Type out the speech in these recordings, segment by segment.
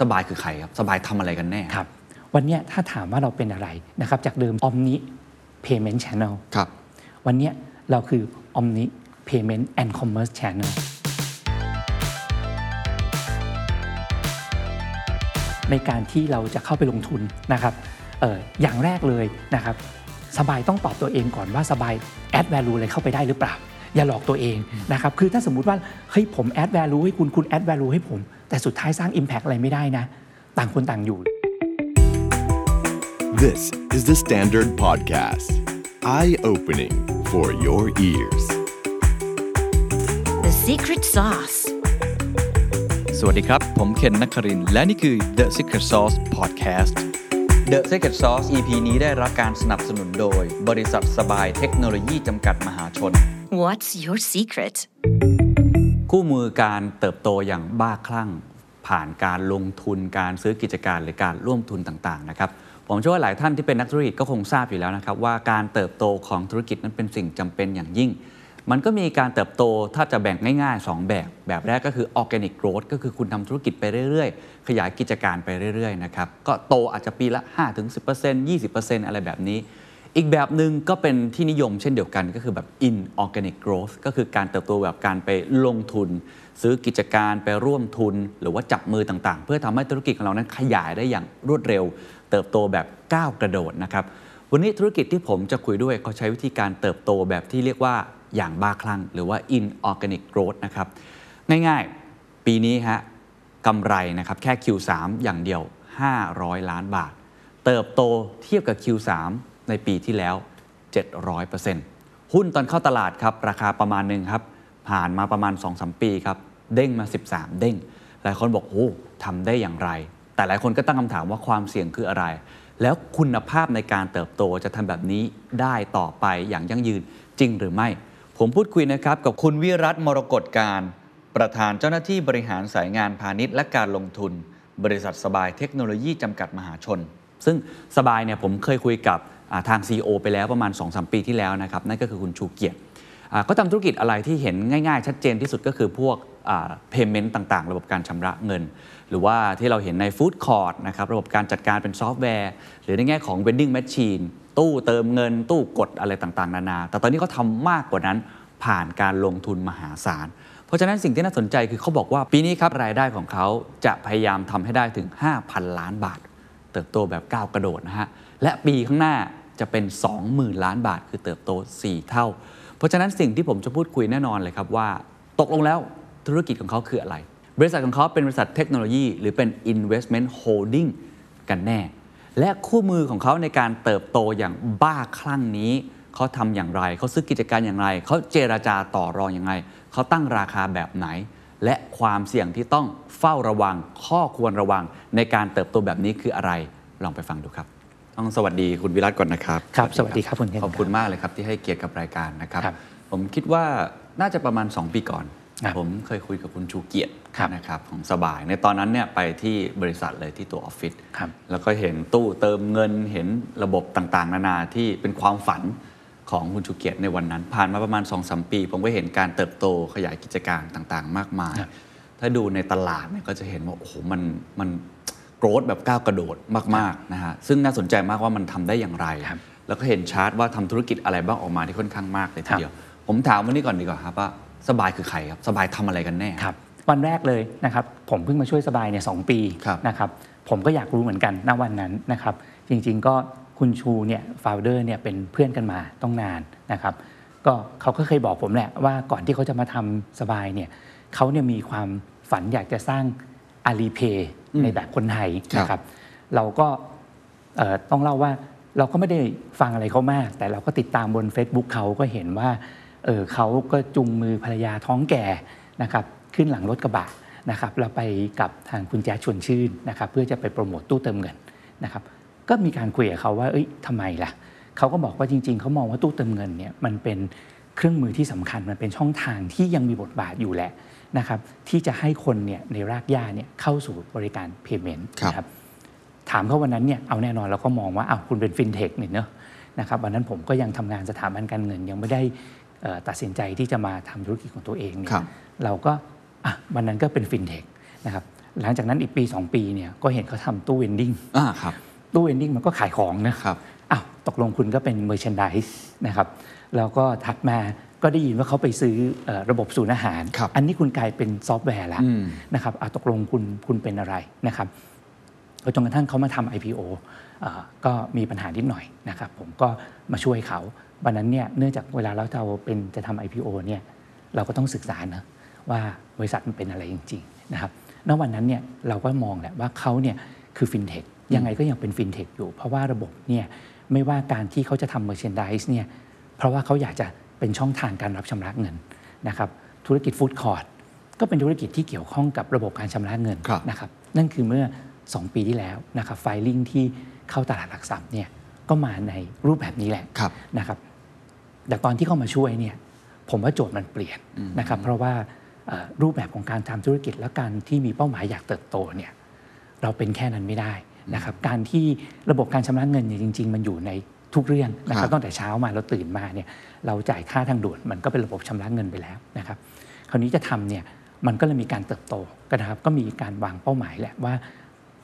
สบายคือใครครับ สบายทำอะไรกันแน่ครับ วันเนี้ยถ้าถามว่าเราเป็นอะไรนะครับจากเดิม Omni Payment Channel ครับวันเนี้ยเราคือ Omni Payment and Commerce Channel ในการที่เราจะเข้าไปลงทุนนะครับเอออย่างแรกเลยนะครับ สบายต้องตอบตัวเองก่อนว่าสบาย add value อะไรเข้าไปได้หรือเปล่า อย่าหลอกตัวเองนะครับ คือถ้าสมมุติว่าเฮ้ยผม add value ให้คุณคุณ add value ให้ผม แต่สุดท้ายสร้าง impact อะไรไม่ได้นะ ต่างคนต่างอยู่ This is the Standard Podcast. Eye opening for your ears. The secret sauce. สวัสดีครับ ผมเคนนักครินทร์และนี่คือ The Secret Sauce Podcast The Secret Sauce EP นี้ได้รับการสนับสนุนโดย บริษัทสบายเทคโนโลยีจำกัดมหาชน What's your secret? คู่มือการเติบโตอย่างบ้าคลั่ง ผ่านการลงทุนการซื้อกิจการหรือการร่วมทุนต่างๆนะครับผมเชื่อว่าหลายท่านที่เป็นนักธุรกิจก็คงทราบอยู่แล้วนะครับว่าการเติบโตของธุรกิจนั้นเป็นสิ่งจำเป็นอย่างยิ่ง มันก็มีการเติบโตถ้าจะแบ่งง่าย ๆ 2 แบบ แบบแรกก็คือ organic growth ก็คือคุณทำธุรกิจไปเรื่อยๆ ขยายกิจการไปเรื่อยๆนะครับก็โตอาจจะปีละ 5-10% 20%อะไรแบบนี้ อีกแบบหนึ่งก็เป็นที่นิยมเช่นเดียวกันก็คือแบบ inorganic growth ก็คือการเติบโตแบบการไปลงทุน ซื้อกิจการไปร่วมทุน หรือว่าจับมือต่างๆ เพื่อทำให้ธุรกิจของเรานั้นขยายได้อย่างรวดเร็ว เติบโตแบบก้าวกระโดดนะครับวันนี้ธุรกิจที่ผมจะคุยด้วยเขาใช้วิธีการเติบโตแบบที่เรียกว่าอย่างบ้าคลั่ง หรือว่า inorganic growth นะครับง่ายๆ ปีนี้ฮะกำไรนะครับแค่ Q3 อย่างเดียว 500 ล้านบาท เติบโตเทียบกับ Q3 ในปีที่แล้ว 700%หุ้นตอนเข้าตลาดครับราคาประมาณหนึ่งครับ ผ่านมาประมาณ 2-3 ปีครับ เด้งมา 13 เด้ง หลายคนบอกโอ้ทำได้อย่างไร แต่หลายคนก็ตั้งคำถามว่าความเสี่ยงคืออะไร แล้วคุณภาพในการเติบโตจะทำแบบนี้ได้ต่อไปอย่างยั่งยืนจริงหรือไม่ ผมพูดคุยนะครับกับคุณวิรัตมรกตการประธานเจ้าหน้าที่บริหารสายงานพาณิชย์และการลงทุน บริษัทสบายเทคโนโลยีจำกัดมหาชน ซึ่งสบายเนี่ยผมเคยคุยกับ ทาง CEO ไปแล้วประมาณ 2-3 ปีที่แล้วนะครับนั่นก็คือคุณชูเกียรติก็ทำธุรกิจอะไรที่เห็นง่ายๆ ชัดเจนที่สุดก็คือพวกอ่า payment ต่างๆ ระบบการชำระเงิน หรือว่าที่เราเห็นใน Food Court นะครับระบบการจัดการเป็นซอฟต์แวร์ หรือในแง่ของ vending machine ตู้เติมเงิน ตู้กดอะไรต่างๆ นานา แต่ตอนนี้เขาทำมากกว่านั้นผ่านการลงทุนมหาศาล เพราะฉะนั้นสิ่งที่น่าสนใจคือเขาบอกว่าปีนี้ครับรายได้ของเขาจะพยายามทำให้ได้ถึง 5,000 ล้านบาท เติบโตแบบก้าวกระโดดนะฮะและปีข้างหน้า จะเป็น 20,000 ล้านบาท คือเติบโต 4 เท่า เพราะฉะนั้นสิ่งที่ผมจะพูดคุยแน่นอนเลยครับว่า ตกลงแล้วธุรกิจของเขาคืออะไร บริษัทของเขาเป็นบริษัทเทคโนโลยี หรือเป็น investment holding กันแน่ และคู่มือของเขาในการเติบโตอย่างบ้าคลั่งนี้เขาทำอย่างไร เขาซื้อกิจการอย่างไร เขาเจราจาต่อรองอย่างไรเขาตั้งราคาแบบไหน และความเสี่ยงที่ต้องเฝ้าระวังข้อควรระวังในการเติบโตแบบนี้คืออะไร ลองไปฟังดูครับ ต้องสวัสดีคุณวิรัตก่อนนะครับครับสวัสดีครับคุณเคนขอบคุณมากเลยครับที่ให้เกียรติกับรายการนะครับครับผมคิดว่าน่าจะประมาณ 2 ปีก่อนครับผมเคยคุยกับคุณชูเกียรติครับนะครับของสบายในตอนนั้นเนี่ยไปที่บริษัทเลยที่ตัวออฟฟิศครับแล้วก็เห็นตู้เติมเงินเห็นระบบต่างๆ นานาที่เป็นความฝันของคุณชูเกียรติในวันนั้น ผ่านมาประมาณ2อสปี ผมก็เห็นการเติบโตขยายกิจการต่างๆ มากมายครับถ้าดูในตลาดเนี่ยก็จะเห็นว่าโอ้โหมันมัน โกรธแบบก้าวกระโดดมากๆนะฮะซึ่งน่าสนใจมากว่ามันทำได้อย่างไรครับแล้วก็เห็นชาร์ตว่าทำธุรกิจอะไรบ้างออกมาที่ค่อนข้างมากเลยทีเดียว ผมถามวันนี้ก่อนดีกว่าครับว่าสบายคือใครครับสบายทำอะไรกันแน่ครับวันแรกเลยนะครับผมเพิ่งมาช่วยสบายเนี่ยสองปีครับนะครับผมก็อยากรู้เหมือนกันณวันนั้นนะครับจริงๆก็คุณชูเนี่ยฟาวเดอร์เนี่ยเป็นเพื่อนกันมาต้องนานนะครับก็เขาก็เคยบอกผมแหละว่าก่อนที่เขาจะมาทำสบายเนี่ยเขาเนี่ยมีความฝันอยากจะสร้าง อาลีเพย์ในแบบคนไทยนะครับ เราก็เอ่อต้องเล่าว่าเราก็ไม่ได้ฟังอะไรเขามาก แต่เราก็ติดตามบน Facebook เขาก็เห็นว่าเออเขาก็จุงมือภรรยาท้องแก่นะครับขึ้นหลังรถกระบะนะครับแล้วไปกับทางคุณแจ๊ดชวนชื่นนะครับเพื่อจะไปโปรโมตตู้เติมเงินนะครับก็มีการคุยกับเขาว่าเอ้ยทำไมล่ะเขาก็บอกว่าจริง ๆเขามองว่าตู้เติมเงินเนี่ยมันเป็นเครื่องมือที่สำคัญมันเป็นช่องทางที่ยังมีบทบาทอยู่แหละ นะครับที่จะให้คนเนี่ยในรากหญ้าเนี่ยเข้าสู่บริการ payment ครับนะครับถามเขาวันนั้นเนี่ยเอาแน่นอนเราก็มองว่าอ้าวคุณเป็นฟินเทคเนี่ยเนอะนะครับวันนั้นผมก็ยังทำงานสถาบันการเงิน ยังไม่ได้เอ่อตัดสินใจที่จะมาทำธุรกิจของตัวเองเนี่ยครับเราก็อะวันนั้นก็เป็นฟินเทคนะครับหลังจากนั้นอีกปี 2 ปีเนี่ยก็เห็นเขาทำตู้ vending อ่าครับตู้ vending มันก็ขายของนะครับอ้าวตกลงคุณก็เป็นเมอร์ช n นดิสนะครับแล้วก็ถัดมา ก็ได้ยินว่าเขาไปซื้อเออระบบศูนย์อาหารครับอันนี้คุณกลายเป็นซอฟต์แวร์แล้วอืมนะครับอะตกลงคุณคุณเป็นอะไรนะครับจนกระทั่งเขามาทำ IPO เอ่อก็มีปัญหานิดหน่อยนะครับผมก็มาช่วยเขาวันนั้นเนี่ยเนื่องจากเวลาเราจะเอาเป็นจะทำ IPO เนี่ยเราก็ต้องศึกษานะว่าบริษัทมันเป็นอะไรจริงๆนะครับณวันนั้นเนี่ยเราก็มองแหละว่าเขาเนี่ยคือฟินเทคยังไงก็ยังเป็นฟินเทคอยู่ เพราะว่าระบบเนี่ยไม่ว่าการที่เขาจะทำ merchandise เนี่ยเพราะว่าเขาอยากจะ เป็นช่องทางการรับชำระเงินนะครับธุรกิจ food courtก็เป็นธุรกิจที่เกี่ยวข้องกับระบบการชำระเงินครับนะครับนั่นคือเมื่อ 2 ปีที่แล้วนะครับไฟลิ่งที่เข้าตลาดหลักทรัพย์เนี่ยก็มาในรูปแบบนี้แหละครับนะครับแต่ตอนที่เข้ามาช่วยเนี่ยผมว่าโจทย์มันเปลี่ยนนะครับเพราะว่าเอ่อรูปแบบของการทำธุรกิจและการที่มีเป้าหมายอยากเติบโตเนี่ยเราเป็นแค่นั้นไม่ได้นะครับการที่ระบบการชำระเงินเนี่ยจริง ๆ มันอยู่ในทุกเรื่องนะคครัรับบตั้งแต่เช้ามาเราตื่นมาเนี่ย เราจ่ายค่าทางด่วนมันก็เป็นระบบชำระเงินไปแล้วนะครับคราวนี้จะทำเนี่ยมันก็เลยมีการเติบโตกันนะครับก็มีการวางเป้าหมายแหละว่า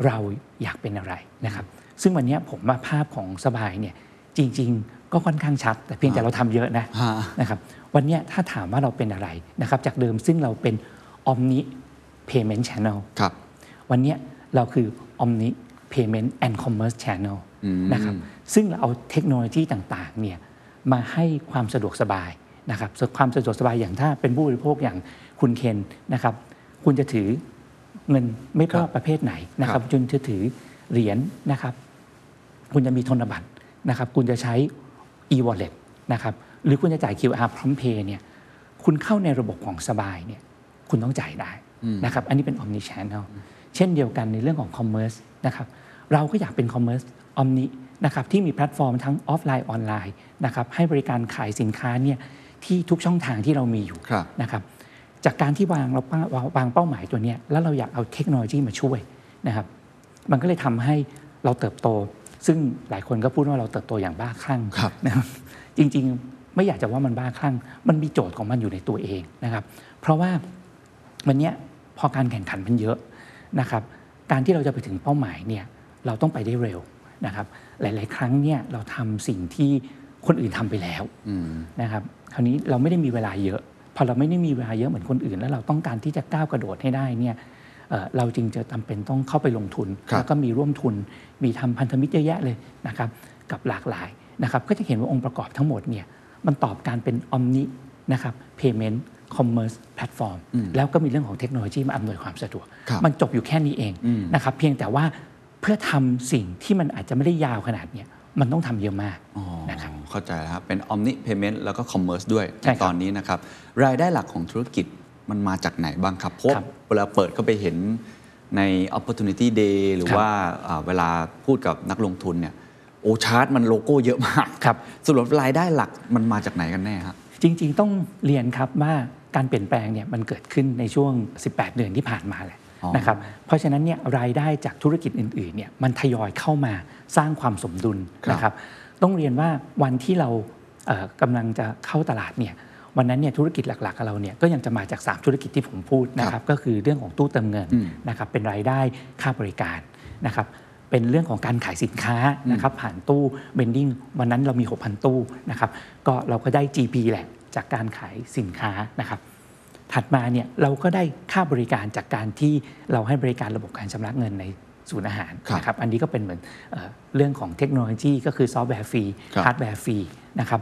เราอยากเป็นอะไรนะครับซึ่งวันเนี้ยผมว่าภาพของสบายเนี่ยจริง ๆ ก็ค่อนข้างชัด แต่เพียงแต่เราทำเยอะนะฮะนะครับวันเนี้ยถ้าถามว่าเราเป็นอะไรนะครับจากเดิมซึ่งเราเป็น Omni Payment Channel ครับวันเนี้ยเราคือ Omni Payment and Commerce Channel อืมนะครับซึ่งเราเอาเทคโนโลยีต่างๆเนี่ย มาให้ความสะดวกสบายนะครับส่วนความสะดวกสบายอย่างถ้าเป็นผู้บริโภคอย่างคุณเคนนะครับคุณจะถือเงินไม่ว่าประเภทไหนนะครับคุณจะถือเหรียญนะครับคุณจะมีธนบัตรนะครับคุณจะใช้ e-wallet นะครับหรือคุณจะจ่าย QR พร้อมเพย์เนี่ยคุณเข้าในระบบของสบายเนี่ยคุณต้องจ่ายได้นะครับอันนี้เป็น omni channel เช่นเดียวกันในเรื่องของ commerce นะครับเราก็อยากเป็น commerce omni นะครับที่มีแพลตฟอร์มทั้งออฟไลน์ออนไลน์นะครับให้บริการขายสินค้าเนี่ยที่ทุกช่องทางที่เรามีอยู่ครับนะครับจากการที่วางเราป้าวางวางเป้าหมายตัวเนี้ยแล้วเราอยากเอาเทคโนโลยีมาช่วยนะครับมันก็เลยทำให้เราเติบโต ซึ่งหลายคนก็พูดว่าเราเติบโตอย่างบ้าคลั่งครับนะครับจริงๆไม่อยากจะว่ามันบ้าคลั่ง มันมีโจทย์ของมันอยู่ในตัวเองนะครับเพราะว่าวันเนี้ยพอการแข่งขันมันเยอะนะครับการที่เราจะไปถึงเป้าหมายเนี่ยเราต้องไปได้เร็ว นะครับหลาย ๆ ครั้งเนี่ยเราทำสิ่งที่คนอื่นทำไปแล้วอืมนะครับคราวนี้เราไม่ได้มีเวลาเยอะ พอเราไม่ได้มีเวลาเยอะเหมือนคนอื่น แล้วเราต้องการที่จะก้าวกระโดดให้ได้เนี่ยเอ่อเราจึงจะจำเป็นต้องเข้าไปลงทุนครับแล้วก็มีร่วมทุนมีทำพันธมิตรเยอะแยะเลยนะครับกับหลากหลายนะครับก็จะเห็นว่าองค์ประกอบทั้งหมดเนี่ยมันตอบการเป็น omni นะครับ payment commerce platform แล้วก็มีเรื่องของเทคโนโลยีมาอำนวยความสะดวกครับมันจบอยู่แค่นี้เองนะครับเพียงแต่ว่า เพื่อทำสิ่งที่มันอาจจะไม่ได้ยาวขนาดเนี้ยมันต้องทำเยอะมากอ๋อนะครับเข้าใจแล้วครับเป็น Omni Payment แล้วก็ Commerce ด้วยใช่ในครับตอนนี้นะครับ รายได้หลักของธุรกิจมันมาจากไหนบ้างครับเพราะครับเวลาเปิดเข้าไปเห็นใน Opportunity Day หรือครับว่าอ่าเวลาพูดกับนักลงทุนเนี่ยโอชาร์ตมันโลโก้เยอะมากครับสรุปรายได้หลักมันมาจากไหนกันแน่ครับจริง ๆ ต้องเรียนครับว่าการเปลี่ยนแปลงเนี่ยมันเกิดขึ้นในช่วง 18 เดือนที่ผ่านมาแหละอ๋อ นะครับเพราะฉะนั้นเนี่ยรายได้จากธุรกิจอื่นๆเนี่ยมันทยอยเข้ามาสร้างความสมดุลนะครับต้องเรียนว่าวันที่เราเอ่อกำลังจะเข้าตลาดเนี่ยวันนั้นเนี่ยธุรกิจหลักๆของเราเนี่ยก็ยังจะมาจาก 3 ธุรกิจที่ผมพูดนะครับก็คือเรื่องของตู้เติมเงินอืมนะครับเป็นรายได้ค่าบริการนะครับเป็นเรื่องของการขายสินค้านะครับผ่านตู้ vending วันนั้นเรามี 6,000 ตู้นะครับก็เราก็ได้ GP แหละจากการขายสินค้านะครับ ถัดมาเนี่ยเราก็ได้ค่าบริการจากการที่เราให้บริการระบบการชำระเงินในศูนย์อาหารครับนะครับอันนี้ก็เป็นเหมือนเออเรื่องของเทคโนโลยีก็คือซอฟต์แวร์ฟรีครับฮาร์ดแวร์ฟรีนะครับ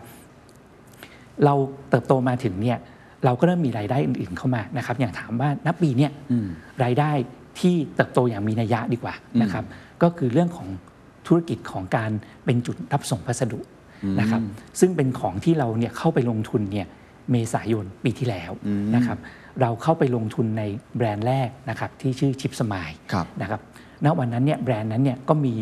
เราเติบโตมาถึงเนี่ยเราก็เริ่มมีรายได้อื่นๆเข้ามานะครับอย่างถามว่านับปีเนี่ยอืมรายได้ที่เติบโตอย่างมีนัยยะดีกว่านะครับก็คือเรื่องของธุรกิจของการเป็นจุดรับส่งพัสดุนะครับซึ่งเป็นของที่เราเนี่ยเข้าไปลงทุนเนี่ย เมษายนปีที่แล้วนะครับเราเข้าไปลงทุนในแบรนด์แรกนะครับที่ชื่อชิปสมายครับนะครับณวันนั้นเนี่ยแบรนด์นั้นเนี่ยก็มี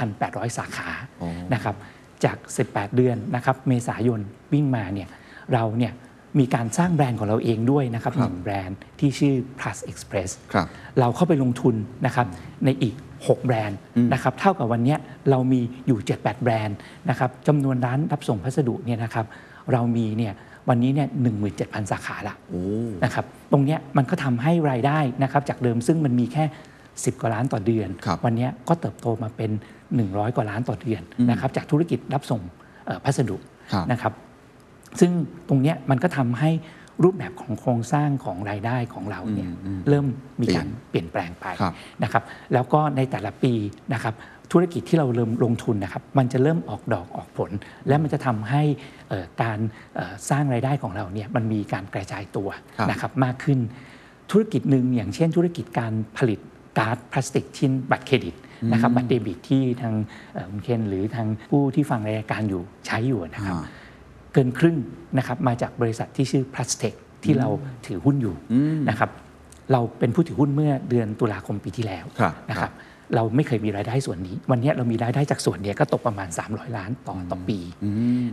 1,800 สาขาโอ้นะครับจาก 18 เดือนนะครับเมษายนวิ่งมาเนี่ยเราเนี่ยมีการสร้างแบรนด์ของเราเองด้วยนะครับคหรับนึ่งแบรนด์ที่ชื่อ plus express ครับเราเข้าไปลงทุนนะครับในอีก 6 แบรนด์นะครับเท่ากับวันเนี้ยเรามีอยู่ 7-8 แบรนด์นะครับจำนวนร้านรับส่งพัสดุเนี่ยนะครับเรามีเนี่ย วันนี้เนี่ย17,000สาขาละโอ้นะครับตรงเนี้ยมันก็ทำให้รายได้นะครับจากเดิมซึ่งมันมีแค่ 10 กว่าล้านต่อเดือนครับวันเนี้ยก็เติบโตมาเป็น 100 กว่าล้านต่อเดือนนะครับจากธุรกิจรับส่งเอ่อพัสดุครับนะครับซึ่งตรงเนี้ยมันก็ทำให้รูปแบบของโครงสร้างของรายได้ของเราเนี่ยอืมอืมเริ่มมีเปลี่ยนการเปลี่ยนแปลงไปครับนะครับแล้วก็ในแต่ละปีนะครับธุรกิจที่เราเริ่มลงทุนนะครับมันจะเริ่มออกดอกออกผล และมันจะทำให้เอ่อ การเอ่อสร้างรายได้ของเราเนี่ยมันมีการกระจายตัวครับนะครับมากขึ้นธุรกิจหนึ่งอย่างเช่นธุรกิจการผลิตการ์ดพลาสติกชิ้นบัตรเครดิตนะครับบัตรเดบิตที่ทางเอ่อคุณเคนหรือทางผู้ที่ฟังรายการอยู่ใช้อยู่นะครับอ่าเกินครึ่งนะครับมาจากบริษัทที่ชื่อ p l a s t e c ที่เราถือหุ้นอยู่นะครับเราเป็นผู้ถือหุ้นเมื่อเดือนตุลาคมปีที่แล้วครับนะครับเราไม่เคยมีรายได้ส่วนนี้ วันนี้เรามีรายได้จากส่วนเนี้ยก็ตกประมาณ 300 ล้านต่อต่อปี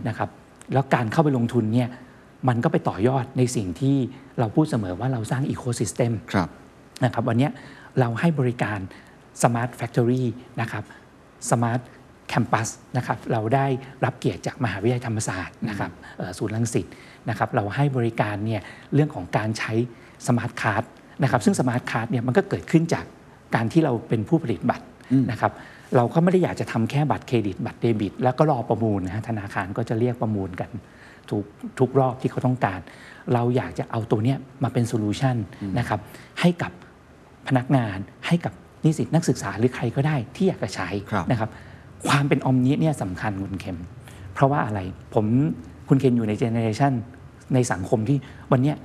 นะครับ แล้วการเข้าไปลงทุนเนี่ยมันก็ไปต่อยอดในสิ่งที่เราพูดเสมอว่าเราสร้างอีโค y ิสเต็มครับนะครับวันเนี้ยเราให้บริการ Smart Factory นะครับ Smart Campus นะครับเราได้รับเกียรติจากมหาวิทยาลัยธรรมศาสตร์นะครับเอ่อศูนย์รังสิตนะครับเราให้บริการเนี่ยเรื่องของการใช้ Smart Card นะครับซึ่ง Smart Card เนี่ยมันก็เกิดขึ้นจากการที่เราเป็นผู้ผลิตบัตรนะครับ เราก็ไม่ได้อยากจะทำแค่บัตรเครดิต บัตรเดบิต แล้วก็รอประมูลนะฮะธนาคารก็จะเรียกประมูลกันทุกทุกรอบที่เขาต้องการ เราอยากจะเอาตัวเนี้ยมาเป็น solution นะครับให้กับพนักงานให้กับนิสิตนักศึกษาหรือใครก็ได้ที่อยากจะใช้ครับนะครับ ความเป็น omni เนี่ยสำคัญคุณเคน เพราะว่าอะไรผมคุณเคนอยู่ใน generation ในสังคมที่วันเนี้ย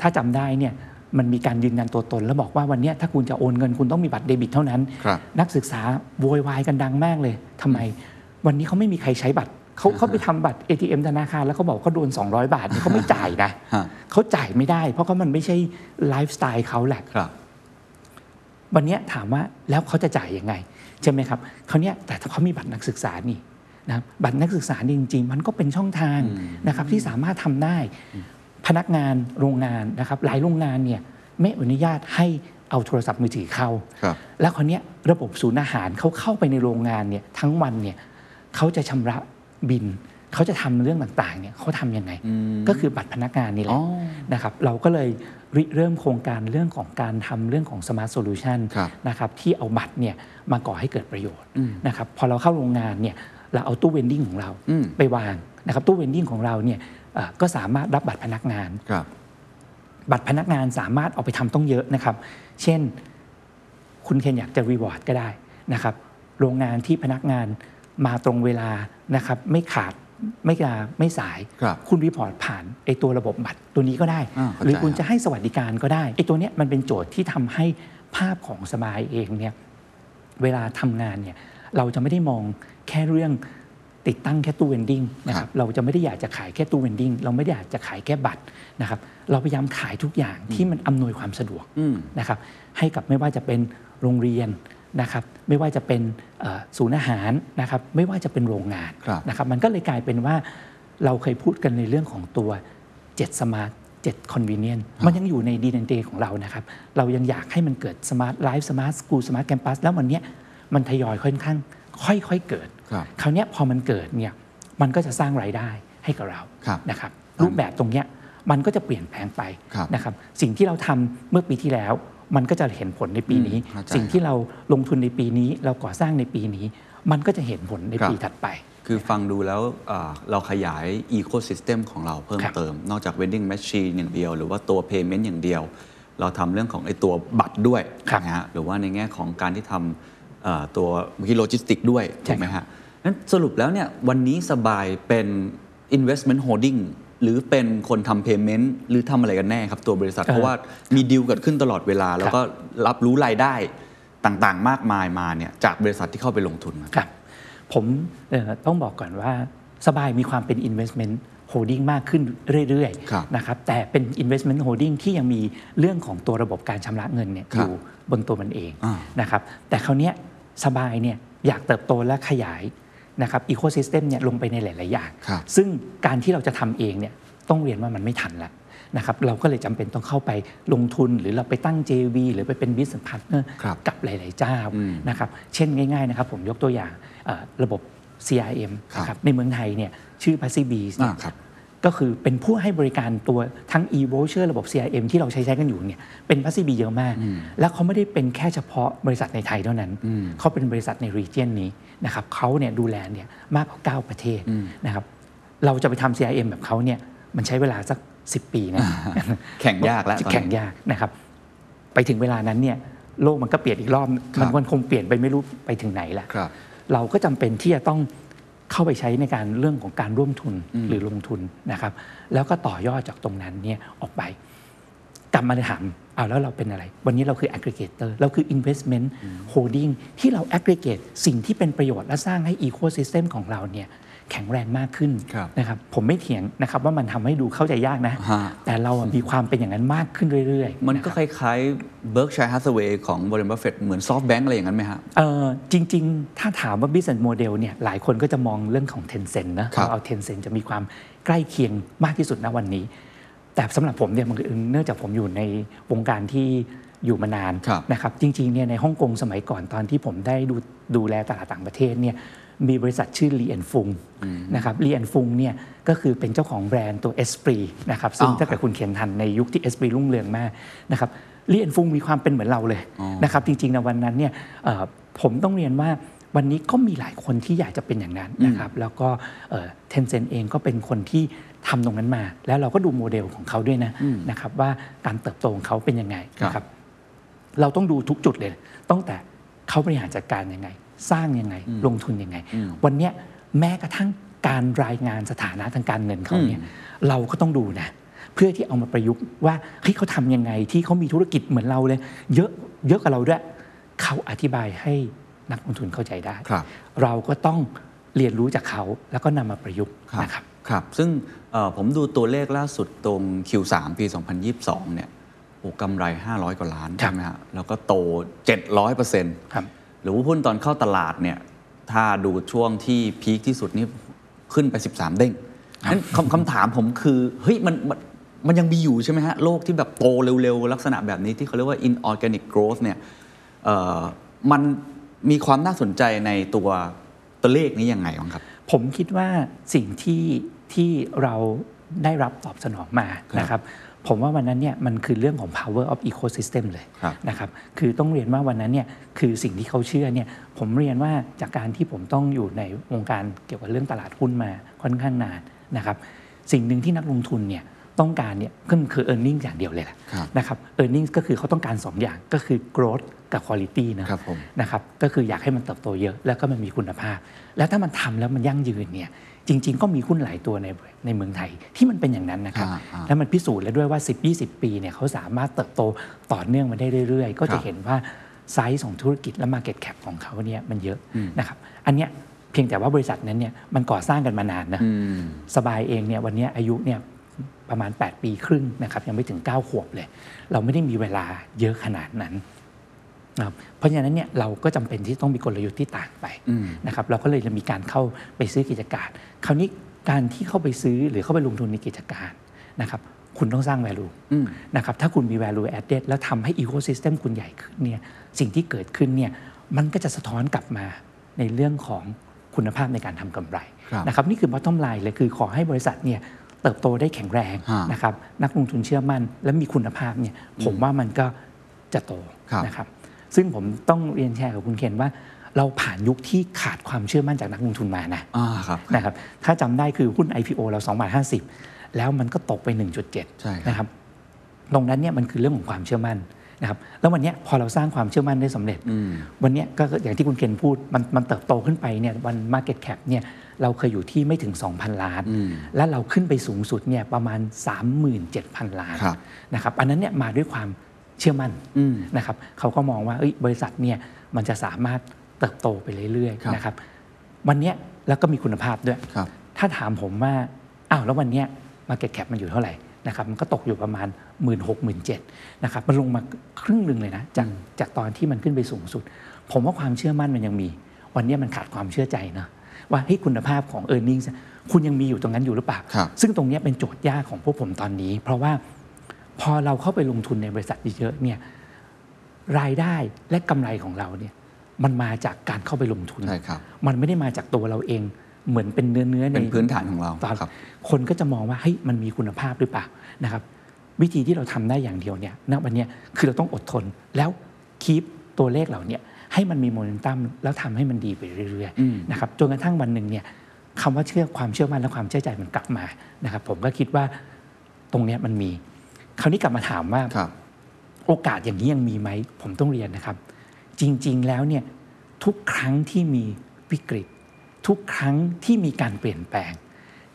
ถ้าจำได้เนี่ย มันมีการยืนยันตัวตน แล้วบอกว่าวันเนี้ยถ้าคุณจะโอนเงินคุณต้องมีบัตรเดบิตเท่านั้นครับนักศึกษาโวยวายกันดังมากเลยทำไม วันนี้เขาไม่มีใครใช้บัตรเขาเขาไปทำบัตร ATM ธนาคารแล้วเขาบอกเขาโดน 200 บาทเนี่ยเขาไม่จ่ายนะฮะเขาจ่ายไม่ได้ เพราะเขามันไม่ใช่ไลฟ์สไตล์เขาแหละครับวันเนี้ยถามว่าแล้วเขาจะจ่ายยังไงใช่ไหมครับเขาวเนี้ยแต่ถ้าเขามีบัตรนักศึกษานี่นะครับบัตรนักศึกษานี่จริง ๆ มันก็เป็นช่องทางนะครับที่สามารถทำได้ พนักงานโรงงานนะครับหลายโรงงานเนี่ยไม่อนุญาตให้เอาโทรศัพท์มือถือเข้าครับแล้วคนนี้ยระบบศูนย์อาหารเขาเข้าไปในโรงงานเนี่ยทั้งวันเนี่ยเขาจะชำระเงินเขาจะทำเรื่องต่างๆเนี่ยเขาทำยังไง ก็คือบัตรพนักงานนี่แหละอ๋อนะครับเราก็เลยริเริ่มโครงการเรื่องของการทำเรื่องของ Smart Solution ครับนะครับที่เอาบัตรเนี่ยมาก่อให้เกิดประโยชน์นะครับพอเราเข้าโรงงานเนี่ยเราเอาตู้ vending ของเราอืมไปวางนะครับตู้ vending ของเราเนี่ยเอ่อ ก็สามารถรับบัตรพนักงานครับบัตรพนักงานสามารถเอาไปทำตั้งเยอะนะครับ เช่น คุณเคนอยากจะ reward ก็ได้นะครับ โรงงานที่พนักงานมาตรงเวลานะครับ ไม่ขาดไม่ลาไม่สายครับนะ report ผ่านไอตัวระบบบัตรตัวนี้ก็ได้อ่าเข้าใจหรือคุณครับจะให้สวัสดิการก็ได้ไอตัวเนี้ยมันเป็นโจทย์ที่ทำให้ภาพของสบายเองเนี่ยเวลาทำงานเนี่ยเราจะไม่ได้มองแค่เรื่อง ติดตั้งแค่ตู้ vending นะครับครับเราจะไม่ได้อยากจะขายแค่ตู้ vending เราไม่ได้อยากจะขายแค่บัตรนะครับเราพยายามขายทุกอย่างที่มันอำนวยความสะดวกอืมนะครับให้กับไม่ว่าจะเป็นโรงเรียนนะครับไม่ว่าจะเป็นเอ่อศูนย์อาหารนะครับไม่ว่าจะเป็นโรงงานครับนะครับมันก็เลยกลายเป็นว่าเราเคยพูดกันในเรื่องของตัว7 Smart 7 Convenient มันยังอยู่ใน DNA ของเรานะครับ เรายังอยากให้มันเกิด Smart Life Smart School Smart Campus แล้ววันเนี้ยมันทยอยค่อนข้างค่อยๆเกิด ครับคราวเนี้ยพอมันเกิดเนี่ยมันก็จะสร้างรายได้ให้กับเราครับนะครับรูปแบบตรงเนี้ยมันก็จะเปลี่ยนแปลงไปครับนะครับสิ่งที่เราทำเมื่อปีที่แล้ว มันก็จะเห็นผลในปีนี้อืมเข้าใจสิ่งที่เราลงทุนในปีนี้ เราก่อสร้างในปีนี้ มันก็จะเห็นผลในครับปีถัดไป คือฟังดูแล้วอ่าเราขยาย Ecosystem ของเราเพิ่มครับเติม นอกจาก Vending Machine อย่างเดียว หรือว่าตัว Payment อย่างเดียว เราทำเรื่องของไอ้ตัวบัตรด้วยครับนะฮะหรือว่าในแง่ของการที่ทำเอ่อ ตัวเมื่อกี้โลจิสติกด้วยใช่ถูกไหมครัฮะบนั้นสรุปแล้วเนี่ยวันนี้สบายเป็น Investment Holding หรือเป็นคนทำ Payment หรือทำอะไรกันแน่ครับตัวบริษัท เพราะว่ามีดีลเกิดขึ้นตลอดเวลา แล้วก็รับรู้รายได้ต่างๆ มากมายมาเนี่ยจากบริษัทที่เข้าไปลงทุนมาครับผมเอ่อต้องบอกก่อนว่าสบายมีความเป็น investment holding มากขึ้นเรื่อยครับๆนะครับแต่เป็น investment holding ที่ยังมีเรื่องของตัวระบบการชำระเงินเนี่ยครัอบยู่บนตัวมันเองอ่านะครับแต่คราวเนี้ย สบายเนี่ยอยากเติบโตและขยายนะครับ ecosystem เนี่ยลงไปในหลาย ๆ อย่างครับซึ่งการที่เราจะทำเองเนี่ยต้องเรียนว่ามันไม่ทันแล้วนะครับเราก็เลยจำเป็นต้องเข้าไปลงทุนหรือเราไปตั้ง JV หรือไปเป็น business partner ครับกับหลาย ๆ เจ้านะครับเช่นง่าย ๆ นะครับผมยกตัวอย่างเอ่อระบบ CRM ครับนะครับในเมืองไทยเนี่ยชื่อ p a s s i b e อ่าครับ ก็คือเป็นผู้ให้บริการตัวทั้ง e-voucher ระบบ CRM ที่เราใช้ใช้กันอยู่เนี่ยเป็น passive เยอะมาก แล้วเขาไม่ได้เป็นแค่เฉพาะบริษัทในไทยเท่านั้น เขาเป็นบริษัทใน region นี้นะครับเขาเนี่ยดูแลเนี่ยมากกว่า 9 ประเทศนะครับเราจะไปทำ CRM แบบเขาเนี่ยมันใช้เวลาสัก 10 ปีนะแข่งยากแล้วตอนนี้แข่งยากนะครับไปถึงเวลานั้นเนี่ยโลกมันก็เปลี่ยนอีกรอบมันมันคงเปลี่ยนไปไม่รู้ไปถึงไหนละครับเราก็จำเป็นที่จะต้อง เข้าไปใช้ในการเรื่องของการร่วมทุนหรือลงทุนนะครับ แล้วก็ต่อยอดจากตรงนั้นเนี่ยออกไป กลับมาถามเอาแล้วเราเป็นอะไร วันนี้เราคือ aggregator เราคือ investment holding ที่เรา aggregate สิ่งที่เป็นประโยชน์และสร้างให้ ecosystem ของเราเนี่ย แข็งแรงมากขึ้นครับนะครับผมไม่เถียงนะครับว่ามันทำให้ดูเข้าใจยากนะฮะแต่เราอะมีความเป็นอย่างนั้นมากขึ้นเรื่อยๆ มันก็ะคล้ายๆครับ Berkshire Hathaway ของบริษัทบัฟเฟตเหมือน SoftBank อะไรอย่างนั้นไหมฮะเออจริง ๆ ถ้าถามว่า business model เนี่ยหลายคนก็จะมองเรื่องของ Tencent นะครับเอา Tencent จะมีความใกล้เคียงมากที่สุดณวันนี้ แต่สำหรับผมเนี่ยมันเนื่องจากผมอยู่ในวงการที่อยู่มานานครับนะครับจริงๆเนี่ยในฮ่องกงสมัยก่อนตอนที่ผมได้ดูดูแลตลาดต่างประเทศเนี่ย มีบริษัทชื่อลีแอนฟุงนะครับลีแอนฟุงเนี่ยก็คือเป็นเจ้าของแบรนด์ตัว e s p r i นะครับซึ่งอ๋อถ้าเกิดคุณเขียนทันในยุคที่ e s p r i รุ่งเรืองมากนะครับลีแอนฟุงมีความเป็นเหมือนเราเลยนะครับจริงๆในวันนั้นเนี่ยเอ่อผมต้องเรียนว่าวันนี้ก็มีหลายคนที่อยากจะเป็นอย่างนั้นนะครับแล้วก็เทนเซนเองก็เป็นคนที่ทำตรงนั้นมา แล้วเราก็ดูโมเดลของเขาด้วยนะนะครับว่าการเติบโตของเขาเป็นยังไงนะครับเราต้องดูทุกจุดเลยตั้งแต่เขาบริหารจัดการยังไง สร้างยังไง ลงทุนยังไง วันเนี้ยแม้กระทั่งการรายงานสถานะทางการเงินเขาเนี่ยเราก็ต้องดูนะเพื่อที่เอามาประยุกต์ว่าเฮ้ยเขาทำยังไงที่เขามีธุรกิจเหมือนเราเลย เยอะเยอะกับเราด้วยเขาอธิบายให้นักลงทุนเข้าใจได้ครับเราก็ต้องเรียนรู้จากเขาแล้วก็นำมาประยุกต์ครับนะครับครับ ซึ่งเอ่อผมดูตัวเลขล่าสุดตรง Q3 ปี 2022 เนี่ยโอ้กำไร 500 กว่าล้านครัใช่บไหมฮะแล้วก็โต 700เปอร์เซ็นต์ครับ หรือว่าหุ้นตอนเข้าตลาดเนี่ยถ้าดูช่วงที่พีคที่สุดนี่ขึ้นไป 13 เด้งนั้นคำคำถามผมคือเฮ้ยมันมันมันยังมีอยู่ใช่ไหมฮะ โลกที่แบบโตเร็วๆ ลักษณะแบบนี้ที่เขาเรียกว่า inorganic growth เนี่ยเอ่อมันมีความน่าสนใจในตัวตัวเลขนี้ยังไงบ้างครับ ผมคิดว่าสิ่งที่ที่เราได้รับตอบสนองมาครับนะครับ ผมว่าวันนั้นเนี่ยมันคือเรื่องของ power of ecosystem เลยครับนะครับคือต้องเรียนว่าวันนั้นเนี่ยคือสิ่งที่เขาเชื่อเนี่ยผมเรียนว่าจากการที่ผมต้องอยู่ในวงการเกี่ยวกับเรื่องตลาดหุ้นมาค่อนข้างนานนะครับสิ่งหนึ่งที่นักลงทุนเนี่ยต้องการเนี่ยก็คือ e a r n i n g อย่างเดียวเลยแหละครับนะครับ e a r n i n g ก็คือเขาต้องการสองอย่างก็คือ growth กับ quality นะครับผมนะครับก็คืออยากให้มันเติบโตเยอะแล้วก็มันมีคุณภาพ แล้วถ้ามันทำแล้วมันยั่งยืนเนี่ย จริง ๆ ก็มีหุ้นหลายตัวในในเมืองไทยที่มันเป็นอย่างนั้นนะครับอ่าอ่าแล้วมันพิสูจน์แล้วด้วยว่า 10-20 ปีเนี่ยเขาสามารถเติบโตต่อเนื่องมาได้เรื่อย ๆ ก็ครัจะบเห็นว่าไซส์ของธุรกิจและ Market Cap ของเขาเนี่ยมันเยอะนะครับอันเนี้ยเพียงแต่ว่าบริษัทนั้นเนี่ยมันก่อสร้างกันมานานนะอืมสบายเองเนี่ยวันเนี้ยอายุเนี่ยประมาณ 8 ปีครึ่งนะครับยังไม่ถึง 9 ขวบเลย เราไม่ได้มีเวลาเยอะขนาดนั้นนะครับเพราะฉะนั้นเนี่ยเราก็จำเป็นที่ต้องมีกลยุทธ์ที่ต่างไปอืมนะครับเราก็เลยจะมีการเข้าไปซื้อกิจการ คราวนี้การที่เข้าไปซื้อหรือเข้าไปลงทุนในกิจการนะครับคุณต้องสร้าง value อืมนะครับถ้าคุณมี value added แล้วทำให้ ecosystem คุณใหญ่ขึ้นเนี่ยสิ่งที่เกิดขึ้นเนี่ยมันก็จะสะท้อนกลับมาในเรื่องของคุณภาพในการทำกำไรครับนะครับนี่คือ bottom line เลยคือขอให้บริษัทเนี่ยเติบโตได้แข็งแรงฮะนะครับนักลงทุนเชื่อมั่น และมีคุณภาพเนี่ยผมว่ามันก็จะโตครับนะครับซึ่งผมต้องเรียนแชร์กับคุณเคนว่า เราผ่านยุคที่ขาดความเชื่อมั่นจากนักลงทุนมานะอ่าครับนะครับถ้าจำได้คือหุ้น IPO เรา2บาท50 แล้วมันก็ตกไป 1.7ใช่ครับนะครับตรงนั้นเนี่ยมันคือเรื่องของความเชื่อมั่นนะครับแล้ววันเนี้ยพอเราสร้างความเชื่อมั่นได้สำเร็จอืมวันเนี้ยก็อย่างที่คุณเคนพูดมันมันเติบโตขึ้นไปเนี่ยวัน Market Cap เนี่ยเราเคยอยู่ที่ไม่ถึง 2,000 ล้านอืมและเราขึ้นไปสูงสุดเนี่ยประมาณ 37,000 ล้านครับนะครับอันนั้นเนี่ยมาด้วยความเชื่อมั่นอืมนะครับเขาก็มองว่าเอ้ยบริษัทเนี่ยมันจะสามารถ เติบโตไปเรื่อยครับๆนะครับวันเนี้ยแล้วก็มีคุณภาพด้วยครับถ้าถามผมว่าอ้าวแล้ววันเนี้ย market cap มันอยู่เท่าไหร่นะครับมันก็ตกอยู่ประมาณ 1 6 0 0 0 0นะครับมันลงมาครึ่งหนึ่งเลยนะจากจากตอนที่มันขึ้นไปสูงสุด ผมว่าความเชื่อมั่นมันยังมี วันเนี้ยมันขาดความเชื่อใจนะว่าเฮ้ยคุณภาพของ e a r n i n g คุณยังมีอยู่ตรงนั้นอยู่หรือเปล่าครับซึ่งตรงเนี้ยเป็นโจทย์ยากของพวกผมตอนนี้ เพราะว่าพอเราเข้าไปลงทุนในบริษัทเยอะๆเนี่ยรายได้และกำไรของเราเนี่ย มันมาจากการเข้าไปลงทุนใช่ครับมันไม่ได้มาจากตัวเราเองเหมือนเป็นเนื้อเนื้อๆในเป็นพื้นฐานของเราตอนครับคนก็จะมองว่าเฮ้ยมันมีคุณภาพหรือเปล่านะครับ วิธีที่เราทำได้อย่างเดียวเนี่ยณวันเนี้ยคือเราต้องอดทนแล้วคีปตัวเลขเหล่าเนี้ยให้มันมีโมเมนตัมแล้วทำให้มันดีไปเรื่อยอืมๆนะครับจนกระทั่งวันหนึ่งเนี่ยคำว่าเชื่อความเชื่อมั่นและความเชื่อใจมันกลับมานะครับ ผมก็คิดว่าตรงเนี้ยมันมี คราวนี้กลับมาถามว่าครับโอกาสอย่างนี้ยังมีไหมผมต้องเรียนนะครับ จริง ๆ แล้วเนี่ยทุกครั้งที่มีวิกฤต ทุกครั้งที่มีการเปลี่ยนแปลง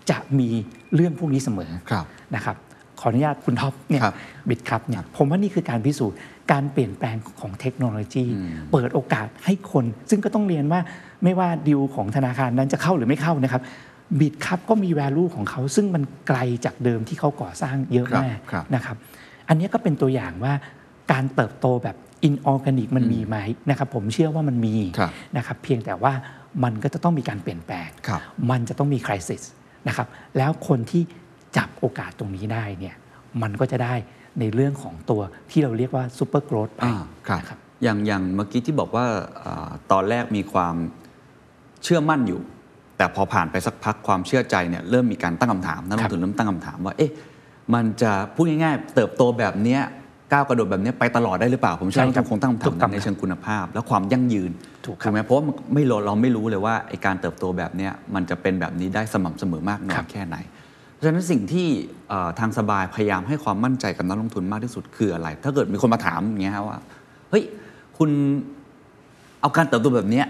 จะมีเรื่องพวกนี้เสมอครับนะครับ ขออนุญาตคุณท็อปเนี่ยครับบิดครับเนี่ยผมว่านี่คือการพิสูจน์การเปลี่ยนแปลงของเทคโนโลยีอืมเปิดโอกาสให้คน ซึ่งก็ต้องเรียนว่าไม่ว่าดิวของธนาคารนั้นจะเข้าหรือไม่เข้านะครับบิดครับก็มี value ของเขา ซึ่งมันไกลจากเดิมที่เขาก่อสร้างเยอะครับมากครับนะครับ อันนี้ก็เป็นตัวอย่างว่าการเติบโตแบบ inorganic มันมีไหมนะครับผมเชื่อว่ามันมีครับนะครับเพียงแต่ว่ามันก็จะต้องมีการเปลี่ยนแปลงครับมันจะต้องมีคริสิสนะครับแล้วคนที่จับโอกาสตรงนี้ได้เนี่ยมันก็จะได้ในเรื่องของตัวที่เราเรียกว่าซูเปอร์โกรดไปอ่าครับนะครับอย่างอย่างเมื่อกี้ที่บอกว่าอาตอนแรกมีความเชื่อมั่นอยู่ แต่พอผ่านไปสักพักความเชื่อใจเนี่ยเริ่มมีการตั้งคำถามนักลครังบทุนเริ่มตั้งคำถามว่าเอ๊ะมันจะพูดง่ายๆ เติบโตแบบเนี้ย ก้าวกระโดดแบบเนี้ยไปตลอดได้หรือเปล่า ผมเชื่อใช่ว่าครัทุบกคนตั้งคำถาถูมกต้องในเชิงคุณภาพ และความยั่งยืนถูกครับไหมเพราะว่ามันไม่เราเราไม่รู้เลยว่าไอการเติบโตแบบเนี้ยมันจะเป็นแบบนี้ได้สม่ำเสมอมากน้อครัยบแค่ไหน เพราะฉะนั้นสิ่งที่เอ่อทางสบายพยายามให้ความมั่นใจกับนักลงทุนมากที่สุดคืออะไร ถ้าเกิดมีคนมาถามอย่างเงี้ยฮะว่าเฮ้ยคุณเอาการเติบโตแบบเนี้ย